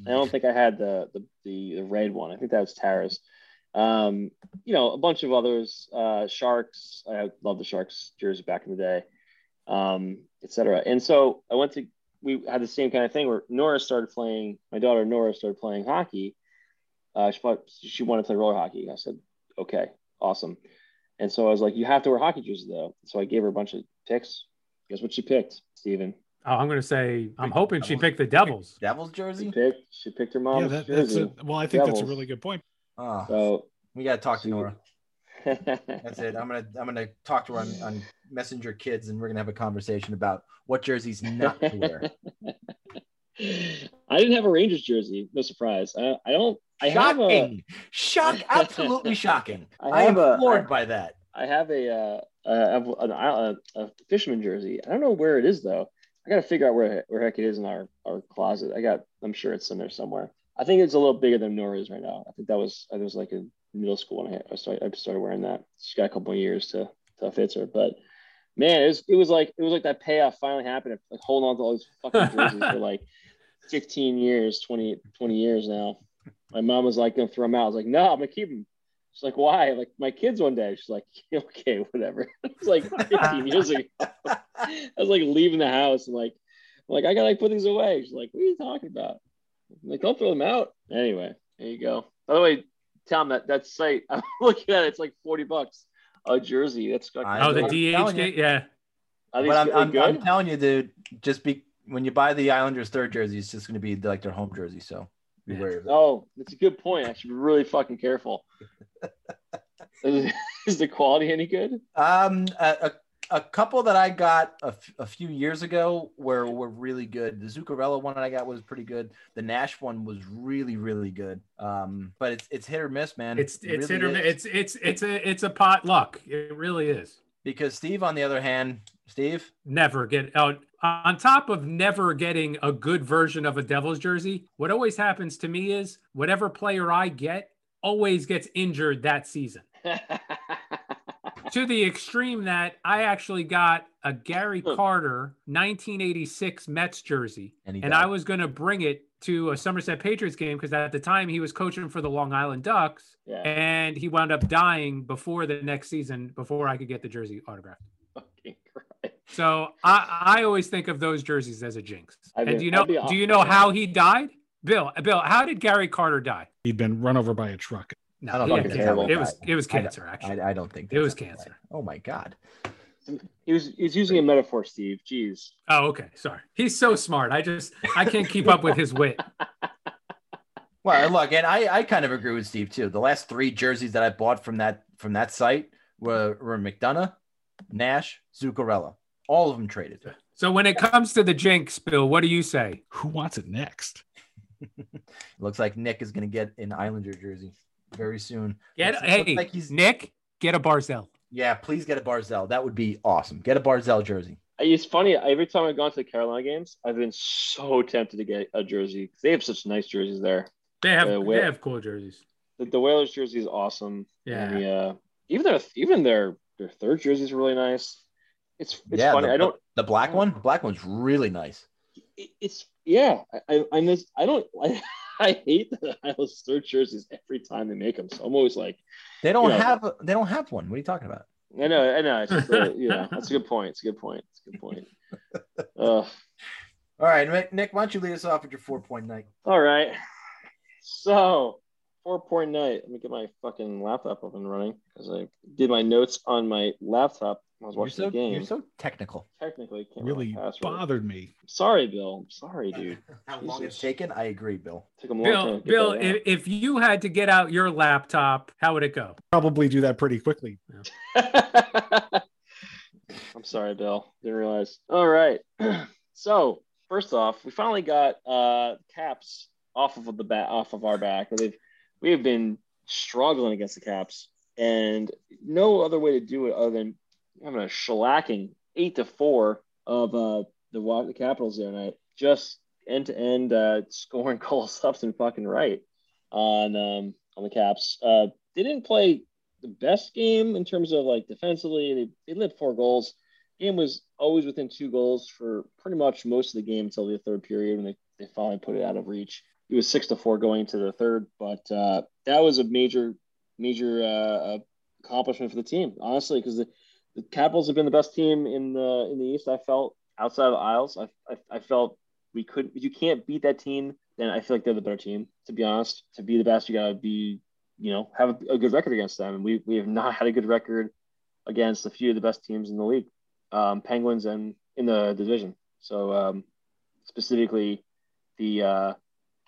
I don't think I had the the, the, the red one. I think that was Tara's. Um, you know, a bunch of others. Uh, Sharks. I love the Sharks jersey back in the day, um, etc. And so I went to. We had the same kind of thing where Nora started playing. My daughter Nora started playing hockey. Uh, she thought she wanted to play roller hockey. I said, okay, awesome. And so I was like, you have to wear hockey jersey though. So I gave her a bunch of picks. Guess what she picked, Steven? oh, I'm gonna say I'm Big hoping she picked the Devils. Devil's jersey. She jersey. picked. She picked her Yeah, mom's that, that's jersey. a, well, I think that's a really good point. Oh, So we gotta talk to Nora. That's it. I'm gonna I'm gonna talk to her on, on Messenger Kids, and we're gonna have a conversation about what jerseys not to wear. I didn't have a Rangers jersey. No surprise. I, I don't. I have a. shocking, shock, absolutely shocking. I am a- floored by that. I have a. Uh, uh, I have an, a, a fisherman jersey. I don't know where it is though. I got to figure out where where heck it is in our our closet. I got. I'm sure it's in there somewhere. I think it's a little bigger than Nora is right now. I think that was. I was like in middle school when I, I started. I started wearing that. She's got a couple of years to to fit her, but. Man, it was, it was like it was like that payoff finally happened. Like holding on to all these fucking jerseys for like 15 years, 20, 20 years now. My mom was like, gonna throw them out. I was like, no, I'm gonna keep them. She's like, why? Like my kids one day. She's like, okay, whatever. It's like 15 years ago. I was like leaving the house and like, I'm like, I gotta like put these away. She's like, what are you talking about? I'm like, don't throw them out. Anyway, there you go. By the way, Tom, that that site, I'm looking at it, it's like 40 bucks a jersey. That's fucking I Oh, the know. DH telling you. game. Yeah. Are these But I'm, I'm. I'm telling you, dude, just be when you buy the Islanders third jersey, it's just gonna be like their home jersey. So be Yeah. wary of it. Oh, that's a good point. I should be really fucking careful. is, is the quality any good? Um, a, a, a couple that I got a, f- a few years ago were were really good. The Zuccarello one that I got was pretty good. The Nash one was really really good. Um, but it's it's hit or miss, man. It's It it's really hit or miss. It's it's it's a it's a pot luck. It really is. Because Steve, on the other hand, Steve, Never get out on top of never getting a good version of a Devils jersey. What always happens to me is whatever player I get always gets injured that season. to the extreme that I actually got a Gary. Carter 1986 Mets jersey, and and. I was going to bring it to a Somerset Patriots game because at the time he was coaching for the Long Island Ducks, yeah. and he wound up dying before the next season before I could get the jersey autographed. Fucking Christ. So I, I always think of those jerseys as a jinx. I'd and be- do you know I'd do you know how he died? Bill, Bill, how did Gary Carter die? He'd been run over by a truck. No, I don't he think didn't that's die. how he it was died. it was I cancer actually. I, I don't think It was that's how he cancer. died. Oh my god. He was he's using a metaphor, Steve. Jeez. Oh, okay. Sorry. He's so smart. I just I can't keep up with his wit. Well, look, and I, I kind of agree with Steve too. The last three jerseys that I bought from that from that site were, were McDonagh, Nash, Zuccarello. All of them traded. So when it comes to the jinx, Bill, what do you say? Who wants it next? Looks like Nick is going to get an Islander jersey very soon. Get Looks- hey looks like he's Nick, get a Barzal. Yeah. Please get a Barzal. That would be awesome. Get a Barzal jersey. It's funny. Every time I've gone to the Carolina games, I've been so tempted to get a jersey. Because they have such nice jerseys there. They have Uh, where- they have cool jerseys. The, the Whalers jersey is awesome. Yeah. And the, uh, even their even their their third jersey is really nice. It's it's yeah, funny. The, I don't. the black one. The black one's really nice. it- It's yeah. I I, I miss. I don't. I, I hate the Isles third jerseys every time they make them. So I'm always like, They don't Yeah. have. They don't have one. What are you talking about? I know, I know. It's just, uh, that's a good point. It's a good point. It's a good point. Uh, All right, Nick- Nick. Why don't you lead us off with your four point night? all right. So four point night. Let me get my fucking laptop up and running because I did my notes on my laptop. When I was You're watching so the game. you're so technical. Technically, can't Really my bothered me. Sorry, Bill. Sorry, dude. How long Jesus. it's taken? I agree, Bill. Took a long time. Bill, to Bill, if, if you had to get out your laptop, how would it go? Probably do that pretty quickly. out. I'm sorry, Bill. Didn't realize. All right. so first off, we finally got uh caps off of the bat off of our back. They've we have been struggling against the caps, and no other way to do it other than having a shellacking eight to four of uh the the Capitals the other night. Just end to end uh scoring goals left and fucking right on um on the Caps. Uh, they didn't play the best game in terms of like defensively. They they lit four goals. Game was always within two goals for pretty much most of the game until the third period when they, they finally put it out of reach. It was six to four going into the third, but uh, that was a major major uh, accomplishment for the team, honestly, because the, Capitals have been the best team in the in the East. I felt outside of the Isles, I, I, I felt we could. You can't beat that team, then I feel like they're the better team. To be honest, to be the best, you gotta be, you know, have a, a good record against them. And we we have not had a good record against a few of the best teams in the league, um, Penguins and in the division. So um, specifically, the uh,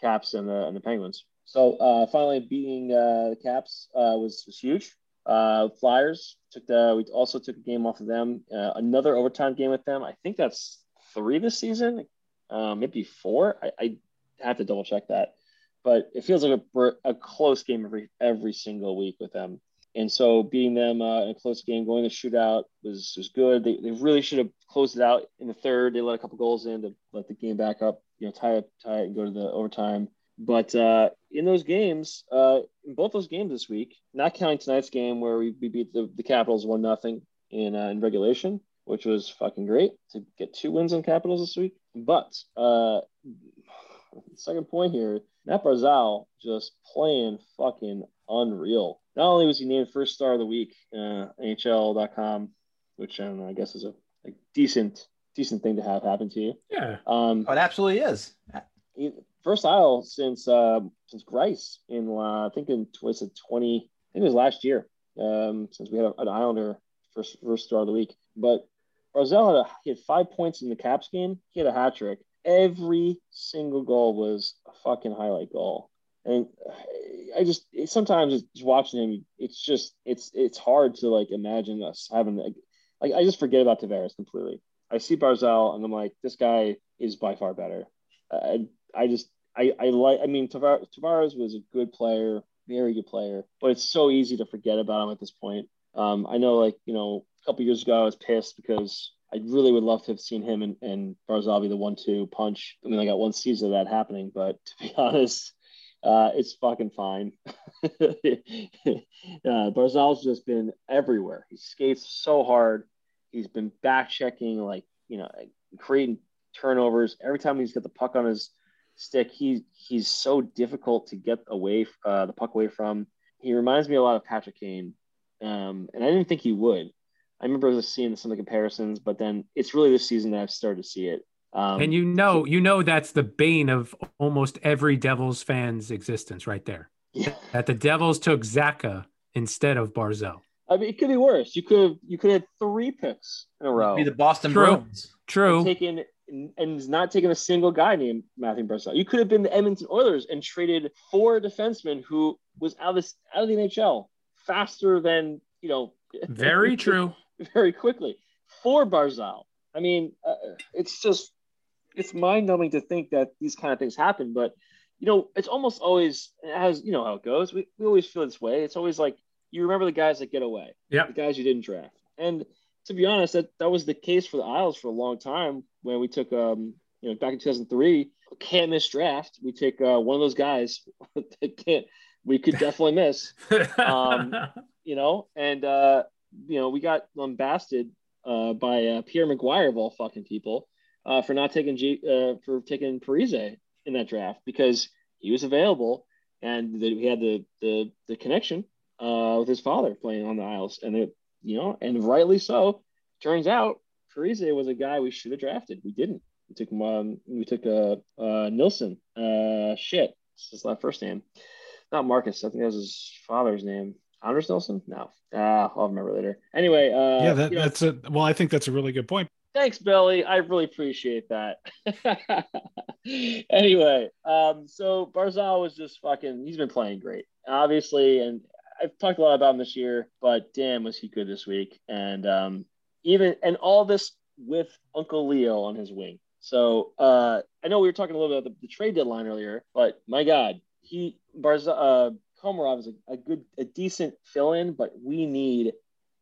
Caps and the and the Penguins. So uh, finally beating uh, the Caps uh, was was huge. Uh, Flyers took the. We also took a game off of them. Uh, another overtime game with them. I think that's three this season, uh, maybe four. I, I have to double check that, but it feels like a, a close game every every single week with them. And so beating them uh, in a close game, going to shootout was was good. They, they really should have closed it out in the third. They let a couple goals in to let the game back up, you know, tie it, tie it, and go to the overtime. But uh, in those games, uh, in both those games this week, not counting tonight's game where we, we beat the, the Capitals one nothing in uh, in regulation, which was fucking great to get two wins on Capitals this week. But uh, second point here, Matt Barzal just playing fucking unreal. Not only was he named first star of the week, uh, NHL.com, which I, don't know, I guess is a, a decent decent thing to have happen to you. Yeah. Um, Oh, it absolutely is. he- first Isle since uh, since Greiss in uh, I think in was it twenty I think it was last year um, since we had an Islander first first star of the week. But Barzal had a, he had five points in the Caps game. He had a hat trick. Every single goal was a fucking highlight goal. And I just sometimes just watching him. It's just it's it's hard to like imagine us having like, like I just forget about Tavares completely. I see Barzal and I'm like, this guy is by far better. I I just I I like. I mean, Tavar- Tavares was a good player, very good player, but it's so easy to forget about him at this point. Um, I know, like you know, a couple years ago, I was pissed because I really would love to have seen him and, and Barzal be the one-two punch. I mean, I got one season of that happening, but to be honest, uh, it's fucking fine. uh, Barzal's just been everywhere. He skates so hard. He's been back checking, like you know, creating turnovers every time he's got the puck on his stick. He he's so difficult to get away uh, the puck away from. He reminds me a lot of Patrick Kane, um, and I didn't think he would. I remember just seeing some of the comparisons, but then it's really this season that I've started to see it. Um, and you know, you know that's the bane of almost every Devils fan's existence, right there. yeah, That the Devils took Zacha instead of Barzal. I mean, it could be worse. You could have you could have three picks in a row. Be the Boston True. Bruins. True. taken and and not taking a single guy named Matthew Barzal. You could have been the Edmonton Oilers and traded four defensemen who was out of this out of the NHL faster than you know. Very true. Very quickly for Barzal. I mean, uh, it's just it's mind numbing to think that these kind of things happen, but you know, it's almost always as you know how it goes. We, we always feel this way. It's always like you remember the guys that get away, yeah, the guys you didn't draft. And to be honest, that, that was the case for the Isles for a long time when we took um you know back in 2003 can't miss draft. We take uh, one of those guys that can't we could definitely miss, Um, you know, and uh you know we got lambasted uh by uh, Pierre McGuire of all fucking people uh for not taking G uh for taking Parise in that draft because he was available and that we had the the the connection uh with his father playing on the Isles and it you know and rightly so turns out Parise was a guy we should have drafted we didn't we took him um we took uh uh Nilsson uh shit it's his last first name not Marcus I think that was his father's name Anders Nilsson no ah I'll remember later anyway uh yeah, that, you know, that's a well. I think that's a really good point. Thanks, Billy. I really appreciate that. anyway, um, so Barzal was just fucking. He's been playing great, obviously, and I've talked a lot about him this year. But damn, was he good this week? And um, even and all this with Uncle Leo on his wing. So uh, I know we were talking a little bit about the, the trade deadline earlier, but my God, he Barzal uh, Komarov is a, a good, a decent fill-in, but we need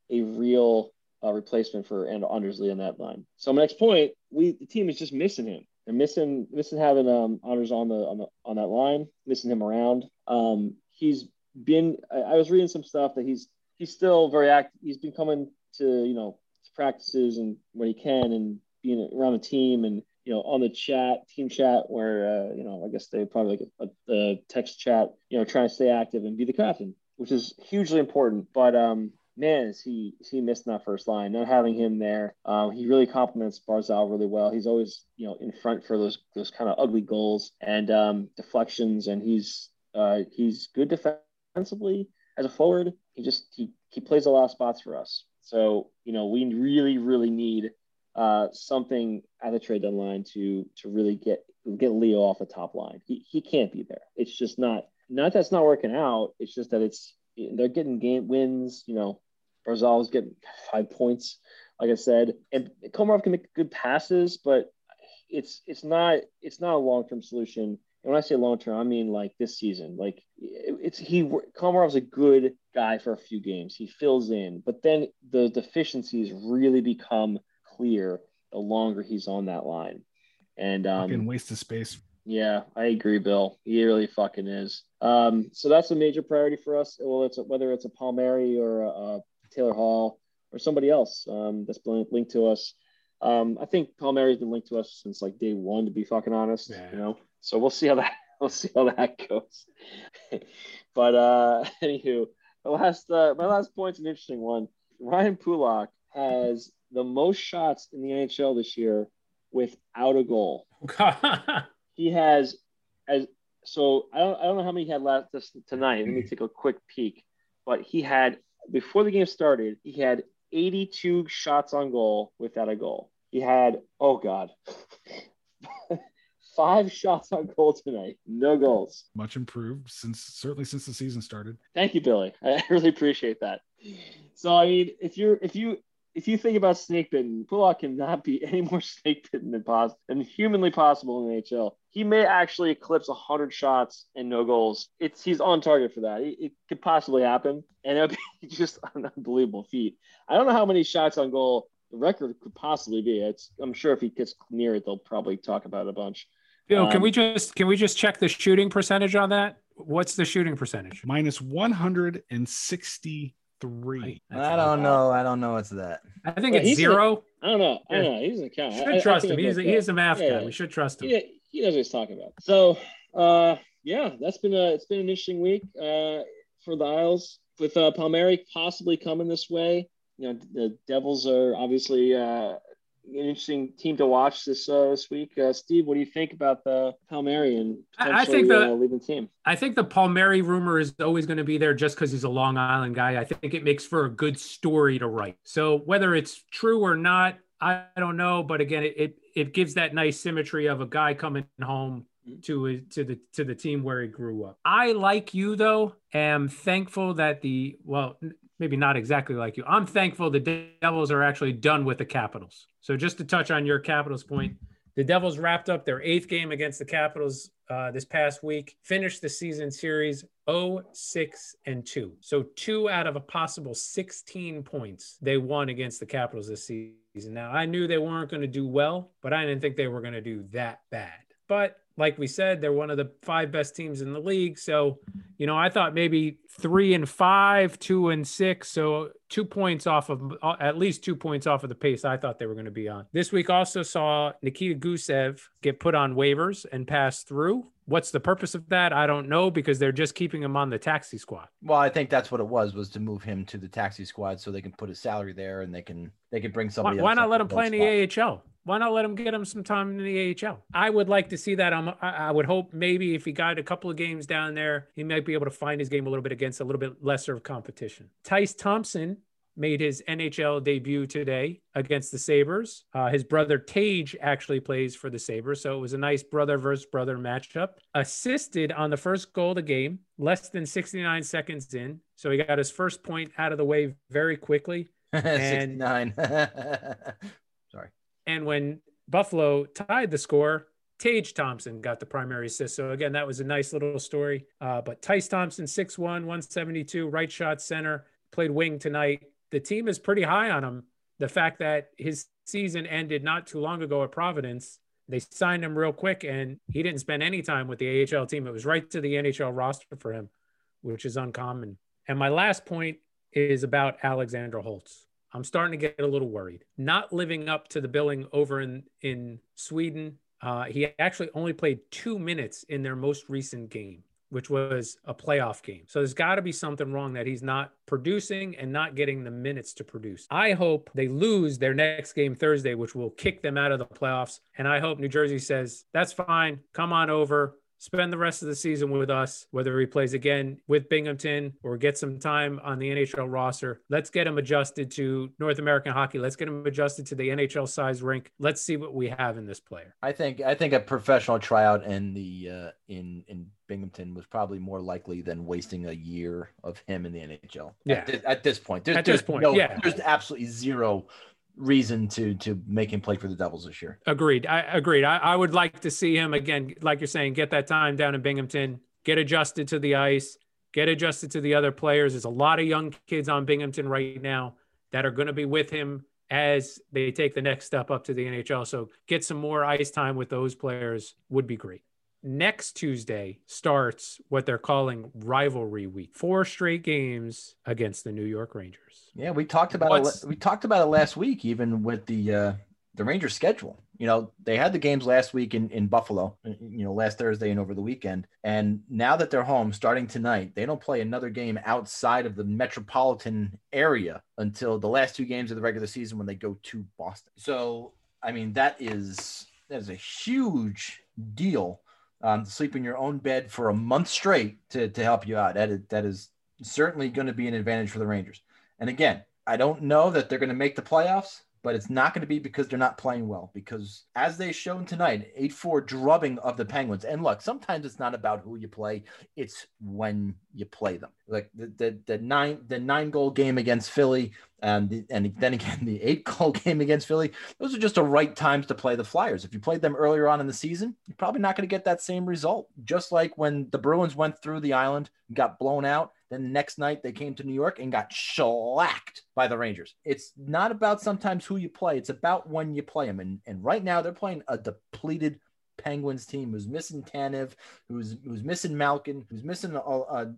a real uh, replacement for and Anders Lee on that line. So my next point, we the team is just missing him. They're missing missing having um Anders on the on the on that line, missing him around. Um, he's been. I, I was reading some stuff that he's he's still very active. He's been coming to you know to practices and when he can and being around the team and you know on the chat team chat where uh, you know I guess they probably like a, a text chat you know trying to stay active and be the captain, which is hugely important. But um man, is he is he missed that first line. Not having him there, um, he really complements Barzal really well. He's always you know in front for those those kind of ugly goals and um, deflections, and he's uh, he's good defensively as a forward. He just he he plays a lot of spots for us. So you know we really really need uh, something at the trade deadline to to really get get Leo off the top line. He he can't be there. It's just not not that's not working out. It's just that it's they're getting game wins. You know, Barzal's getting five points, like I said, and Komarov can make good passes, but it's it's not it's not a long term solution. And when I say long term, I mean like this season. Like it's he Komarov's a good guy for a few games. He fills in, but then the deficiencies really become clear the longer he's on that line. And um, Fucking waste of space. yeah, I agree, Bill. He really fucking is. Um, so that's a major priority for us. Well, it's a, whether it's a Palmieri or a, a Taylor Hall or somebody else um, that's been linked to us. Um, I think Palmieri's been linked to us since like day one, to be fucking honest. Yeah. You know, so we'll see how that we'll see how that goes. but uh, anywho, the last uh, my last point's an interesting one. Ryan Pulock has the most shots in the NHL this year without a goal he has as so I don't I don't know how many he had last this tonight. Let me take a quick peek. But he had before the game started, he had 82 shots on goal without a goal. He had oh god. Five shots on goal tonight. No goals. Much improved since certainly since the season started. Thank you, Billy. I really appreciate that. So I mean, if you're if you if you think about snake bitten, Pulock cannot be any more snake bitten than possible than humanly possible in the NHL. He may actually eclipse 100 shots and no goals. It's he's on target for that. It, it could possibly happen, and it would be just an unbelievable feat. I don't know how many shots on goal the record could possibly be. It's I'm sure if he gets near it, they'll probably talk about it a bunch. Bill, can Um, we just can we just check the shooting percentage on that? What's the shooting percentage? Minus 163. I don't know. I don't know what's that. I think Well, it's zero. I don't know. I don't know. He doesn't count. I- Should I- I trust think him. He's a, okay. he is a math Yeah, guy. yeah. We should trust him. he, he knows what he's talking about. So, uh, yeah, that's been a it's been an interesting week uh, for the Isles with uh, Palmieri possibly coming this way. You know, the Devils are obviously uh, an interesting team to watch this uh, this week. Uh, Steve, what do you think about the Palmieri and I- I think potentially, the- uh, leaving the team? I think the Palmieri rumor is always going to be there just because he's a Long Island guy. I think it makes for a good story to write. So whether it's true or not, I don't know. But again, it it, it gives that nice symmetry of a guy coming home to his, to the to the team where he grew up. I like you though. Am thankful that the well maybe not exactly like you. I'm thankful the Devils are actually done with the Capitals. So just to touch on your Capitals point, the Devils wrapped up their eighth game against the Capitals uh, this past week, finished the season series 0 6 and 2. So, two out of a possible 16 points they won against the Capitals this season. Now, I knew they weren't going to do well, but I didn't think they were going to do that bad. But like we said, they're one of the five best teams in the league. So, you know, I thought maybe three and five, two and six. So two points off of uh, at least two points off of the pace I thought they were going to be on. This week also saw Nikita Gusev get put on waivers and pass through. What's the purpose of that? I don't know because they're just keeping him on the taxi squad. Well, I think that's what it was was to move him to the taxi squad so they can put his salary there and they can they can bring Why, somebody. why else not let him play in the AHL? Why not let him get him some time in the AHL? I would like to see that. I'm, I would hope maybe if he got a couple of games down there, he might be able to find his game a little bit against a little bit lesser of competition. Tyce Thompson made his NHL debut today against the Sabres. Uh, his brother Tage actually plays for the Sabres, so it was a nice brother versus brother matchup. Assisted on the first goal of the game, less than 69 seconds in, so he got his first point out of the way very quickly. 69. And when Buffalo tied the score, Tage Thompson got the primary assist. So again, that was a nice little story. Uh, but Tyce Thompson, 6'1, 172, right shot center, played wing tonight. The team is pretty high on him. The fact that his season ended not too long ago at Providence, they signed him real quick and he didn't spend any time with the AHL team. It was right to the NHL roster for him, which is uncommon. And my last point is about Alexander Holtz. I'm starting to get a little worried. Not living up to the billing over in in Sweden. Uh, he actually only played two minutes in their most recent game, which was a playoff game. So there's got to be something wrong that he's not producing and not getting the minutes to produce. I hope they lose their next game Thursday, which will kick them out of the playoffs. And I hope New Jersey says, that's fine. Come on over spend the rest of the season with us, whether he plays again with Binghamton or get some time on the NHL roster. Let's get him adjusted to North American hockey. Let's get him adjusted to the NHL size rink. Let's see what we have in this player. I think I think a professional tryout in the uh, in in Binghamton was probably more likely than wasting a year of him in the NHL. Yeah. At, thi- at this point, there's, At this there's point, no, yeah. there's absolutely zero reason to to make him play for the Devils this year. Agreed. I agreed. I, I would like to see him again, like you're saying, get that time down in Binghamton, get adjusted to the ice, get adjusted to the other players. There's a lot of young kids on Binghamton right now that are going to be with him as they take the next step up to the NHL. So get some more ice time with those players would be great. Next Tuesday starts what they're calling rivalry week. Four straight games against the New York Rangers. Yeah, we talked about it. What's- We talked about it last week, even with the uh, the Rangers schedule. You know, they had the games last week in in Buffalo. You know, last Thursday and over the weekend. And now that they're home, starting tonight, they don't play another game outside of the metropolitan area until the last two games of the regular season when they go to Boston. So, I mean, that is that is a huge deal. Um, sleep in your own bed for a month straight to to help you out. That is that is certainly going to be an advantage for the Rangers. And again, I don't know that they're going to make the playoffs, but it's not going to be because they're not playing well. Because as they've shown tonight, 8 4 drubbing of the Penguins. And look, sometimes it's not about who you play, it's when you play them. Like the, the, the nine the nine goal game against Philly, and, the, and then again, the eight goal game against Philly. Those are just the right times to play the Flyers. If you played them earlier on in the season, you're probably not going to get that same result. Just like when the Bruins went through the island, and got blown out, the next night they came to New York and got shellacked by the Rangers. It's not about sometimes who you play, it's about when you play them. And, and right now they're playing a depleted Penguins team who's missing Tanev, who's who's missing Malkin, who's missing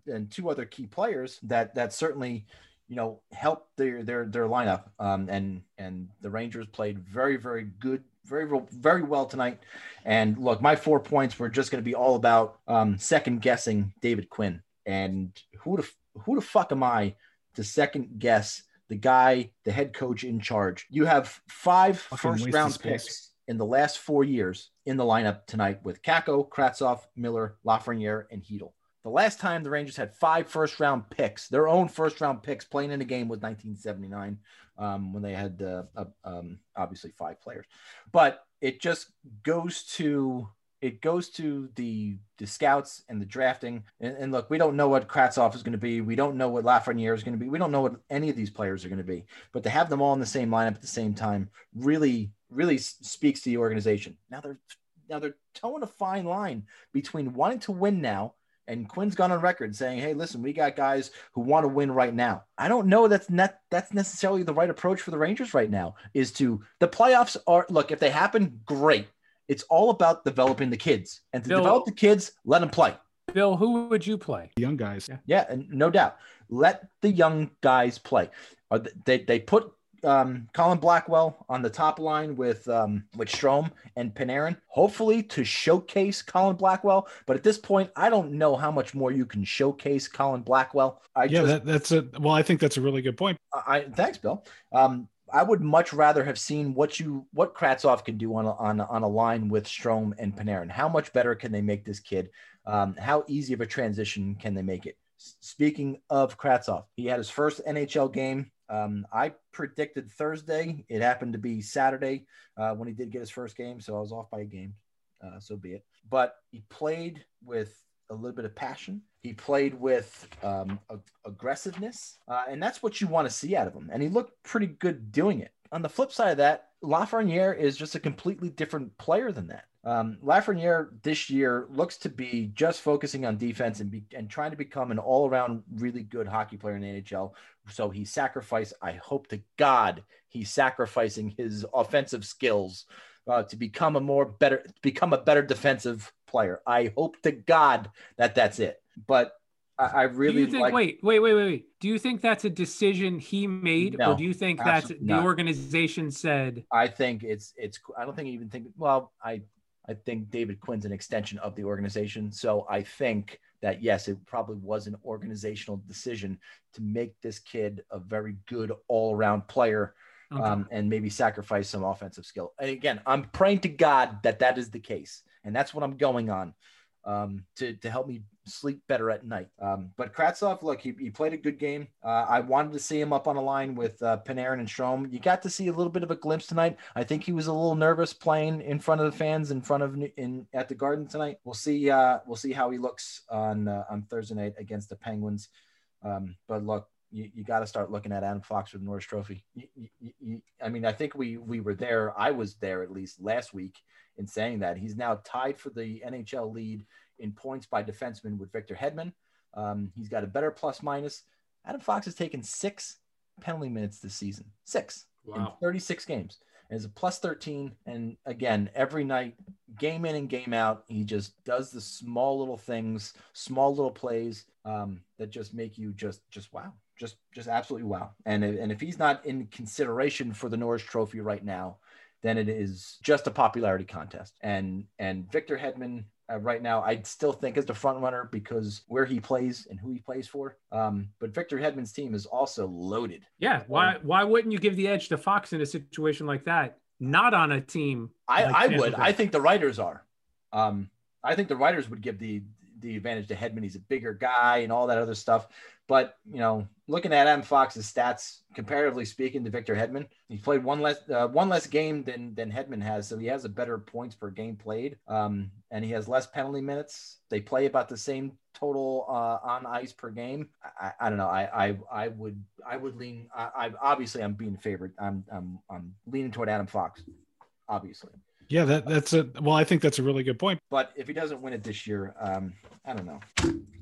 and two other key players that that certainly you know help their their their lineup. Um, and and the Rangers played very very good. Very, very well tonight. And look, my four points were just going to be all about um, second guessing David Quinn. And who the who the fuck am I to second guess the guy, the head coach in charge. You have five first round picks in the last four years in the lineup tonight with Kakko, Kravtsov, Miller, Lafreniere, and Chytil. The last time the Rangers had five first round picks, their own first round picks playing in a game was 1979 um, when they had uh, uh, um, obviously five players. But it just goes to it goes to the the scouts and the drafting. And, and look, we don't know what Kravtsov is going to be. We don't know what Lafreniere is going to be. We don't know what any of these players are going to be. But to have them all in the same lineup at the same time really, really speaks to the organization. Now they're now they're towing a fine line between wanting to win now and Quinn's gone on record saying, "Hey, listen, we got guys who want to win right now." I don't know that's not that's necessarily the right approach for the Rangers right now. Is to the playoffs are look if they happen, great. It's all about developing the kids and to Bill- develop the kids, let them play. Bill, who would you play? The young guys. Yeah, and no doubt, let the young guys play. Uh, They they put um, Colin Blackwell on the top line with um, with Strome and Panarin, hopefully to showcase Colin Blackwell. But at this point, I don't know how much more you can showcase Colin Blackwell. I yeah, just, that, that's a well. I think that's a really good point. I thanks, Bill. Um, I would much rather have seen what you what Kravtsov can do on a, on a, on a line with Strome and Panarin. How much better can they make this kid? Um, how easy of a transition can they make it? Speaking of Kravtsov, he had his first NHL game. Um, I predicted Thursday. It happened to be Saturday uh, when he did get his first game, so I was off by a game. Uh, so be it. But he played with a little bit of passion. He played with um, ag- aggressiveness, uh, and that's what you want to see out of him. And he looked pretty good doing it. On the flip side of that, Lafreniere is just a completely different player than that. Um, Lafreniere this year looks to be just focusing on defense and be, and trying to become an all-around really good hockey player in the NHL. So he sacrificed. I hope to God he's sacrificing his offensive skills uh, to become a more better, become a better defensive player. I hope to God that that's it. But I, I really do you think? like. wait, wait, wait, wait, wait. Do you think that's a decision he made, No, or do you think that's the not. organization said? I think it's it's. I don't think even think. Well, I I think David Quinn's an extension of the organization, so I think that yes, it probably was an organizational decision to make this kid a very good all-around player, Okay. um, and maybe sacrifice some offensive skill. And again, I'm praying to God that that is the case, and that's what I'm going on um, to to help me sleep better at night. Um, but Kravtsov, look, he, he played a good game. Uh, I wanted to see him up on a line with uh, Panarin and Strome. You got to see a little bit of a glimpse tonight. I think he was a little nervous playing in front of the fans, in front of in at the Garden tonight. We'll see. Uh, we'll see how he looks on uh, on Thursday night against the Penguins. Um, but look, you, you got to start looking at Adam Fox with Norris Trophy. You, you, I mean, I think we we were there. I was there at least last week in saying that he's now tied for the NHL lead in points by defenseman with Victor Hedman. Um, he's got a better plus minus. Adam Fox has taken six penalty minutes this season, six in 36 games. And is a plus 13. And again, every night, game in and game out, he just does the small little things, small little plays um, that just make you just just wow, just just absolutely wow. And and if he's not in consideration for the Norris Trophy right now, then it is just a popularity contest. And and Victor Hedman uh, right now, I still think is the front runner because where he plays and who he plays for. Um, but Victor Hedman's team is also loaded. yeah. Why? Why wouldn't you give the edge to Fox in a situation like that? Not on a team. I, like I would. I think the writers are. Um, I think the writers would give the the advantage to Hedman. He's a bigger guy and all that other stuff. But you know, looking at Adam Fox's stats, comparatively speaking to Victor Hedman, he played one less uh, one less game than than Hedman has, so he has a better points per game played, um, and he has less penalty minutes. They play about the same total uh, on ice per game. I, I don't know. I, I I would I would lean. I, I obviously I'm being favored. I'm I'm I'm leaning toward Adam Fox, obviously. Yeah, that that's a well. I think that's a really good point. But if he doesn't win it this year, um, I don't know.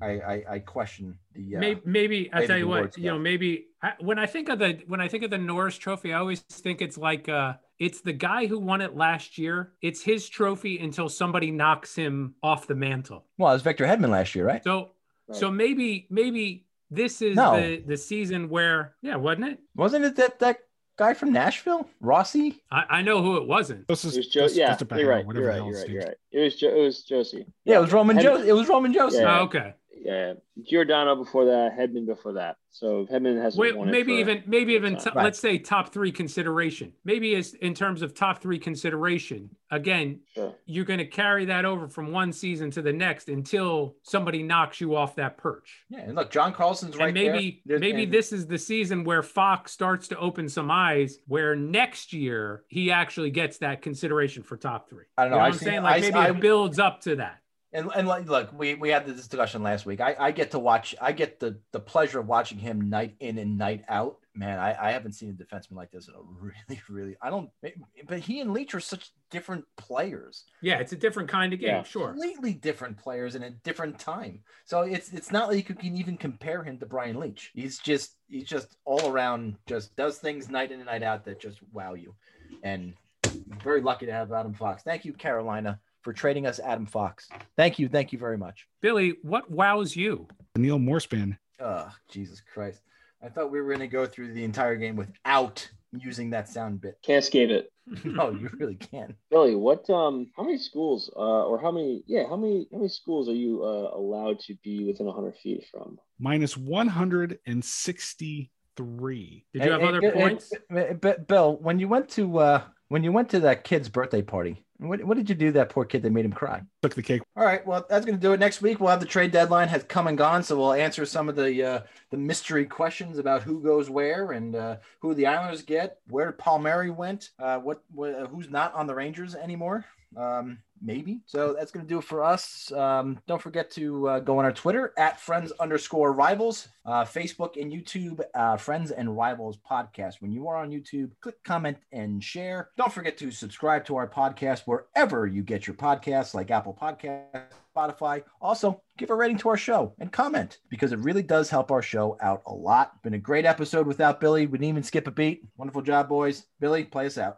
I I, I question the. Uh, maybe, maybe I Lady tell you what, Awards you know, maybe I, when I think of the when I think of the Norris Trophy, I always think it's like uh, it's the guy who won it last year. It's his trophy until somebody knocks him off the mantle. Well, it was Victor Hedman last year, right? So, so maybe maybe this is No. the the season where yeah, wasn't it? Wasn't it that that guy from Nashville, Rossi? I, I know who it wasn't. This It is was Joe. just- Yeah, just you're right. You're right. You're right. You're right. It was jo- it was Josi. Yeah, it was Roman And- Joseph. It was Roman Josi. Yeah. Oh, okay. Yeah, Giordano before that, Hedman before that. So Hedman has Wait, it maybe even maybe even time. to- Right. let's say top three consideration. Maybe as in terms of top three consideration. Again, Sure. you're going to carry that over from one season to the next until somebody knocks you off that perch. Yeah, and look, John Carlson's right and maybe there. maybe And- this is the season where Fox starts to open some eyes, where next year he actually gets that consideration for top three. I don't know, You know I've what I'm saying? Like I- maybe I- it builds up to that. And and like, look, we we had this discussion last week. I, I get to watch. I get the the pleasure of watching him night in and night out. Man, I, I haven't seen a defenseman like this in a really, really. I don't. But he and Leetch are such different players. Yeah, it's a different kind of game, Yeah. sure. Completely different players in a different time. So it's it's not like you can even compare him to Brian Leetch. He's just he's just all around. Just does things night in and night out that just wow you. And I'm very lucky to have Adam Fox. Thank you, Carolina, for trading us Adam Fox. Thank you, thank you very much. Billy, what wows you? Neil Morspin. Oh, Jesus Christ. I thought we were going to go through the entire game without using that sound bit. Can't escape it. No, you really can. Billy, what um how many schools uh or how many yeah, how many how many schools are you uh allowed to be within hundred feet from? Minus 163. Did you have other points? But Bill, when you went to uh, when you went to that kid's birthday party, what, what did you do that poor kid that made him cry? Took the cake. All right, well, that's going to do it next week. We'll have the trade deadline has come and gone, so we'll answer some of the uh, the mystery questions about who goes where and uh, who the Islanders get, where Palmieri went, uh, what, what uh, who's not on the Rangers anymore. Um, maybe. So that's going to do it for us. Um, don't forget to uh, go on our Twitter at friends underscore rivals, uh, Facebook and YouTube, uh, friends and rivals podcast. When you are on YouTube, click comment and share. Don't forget to subscribe to our podcast wherever you get your podcasts, like Apple Podcasts, Spotify. Also, give a rating to our show and comment because it really does help our show out a lot. Been a great episode without Billy. We didn't even skip a beat. Wonderful job, boys. Billy, play us out.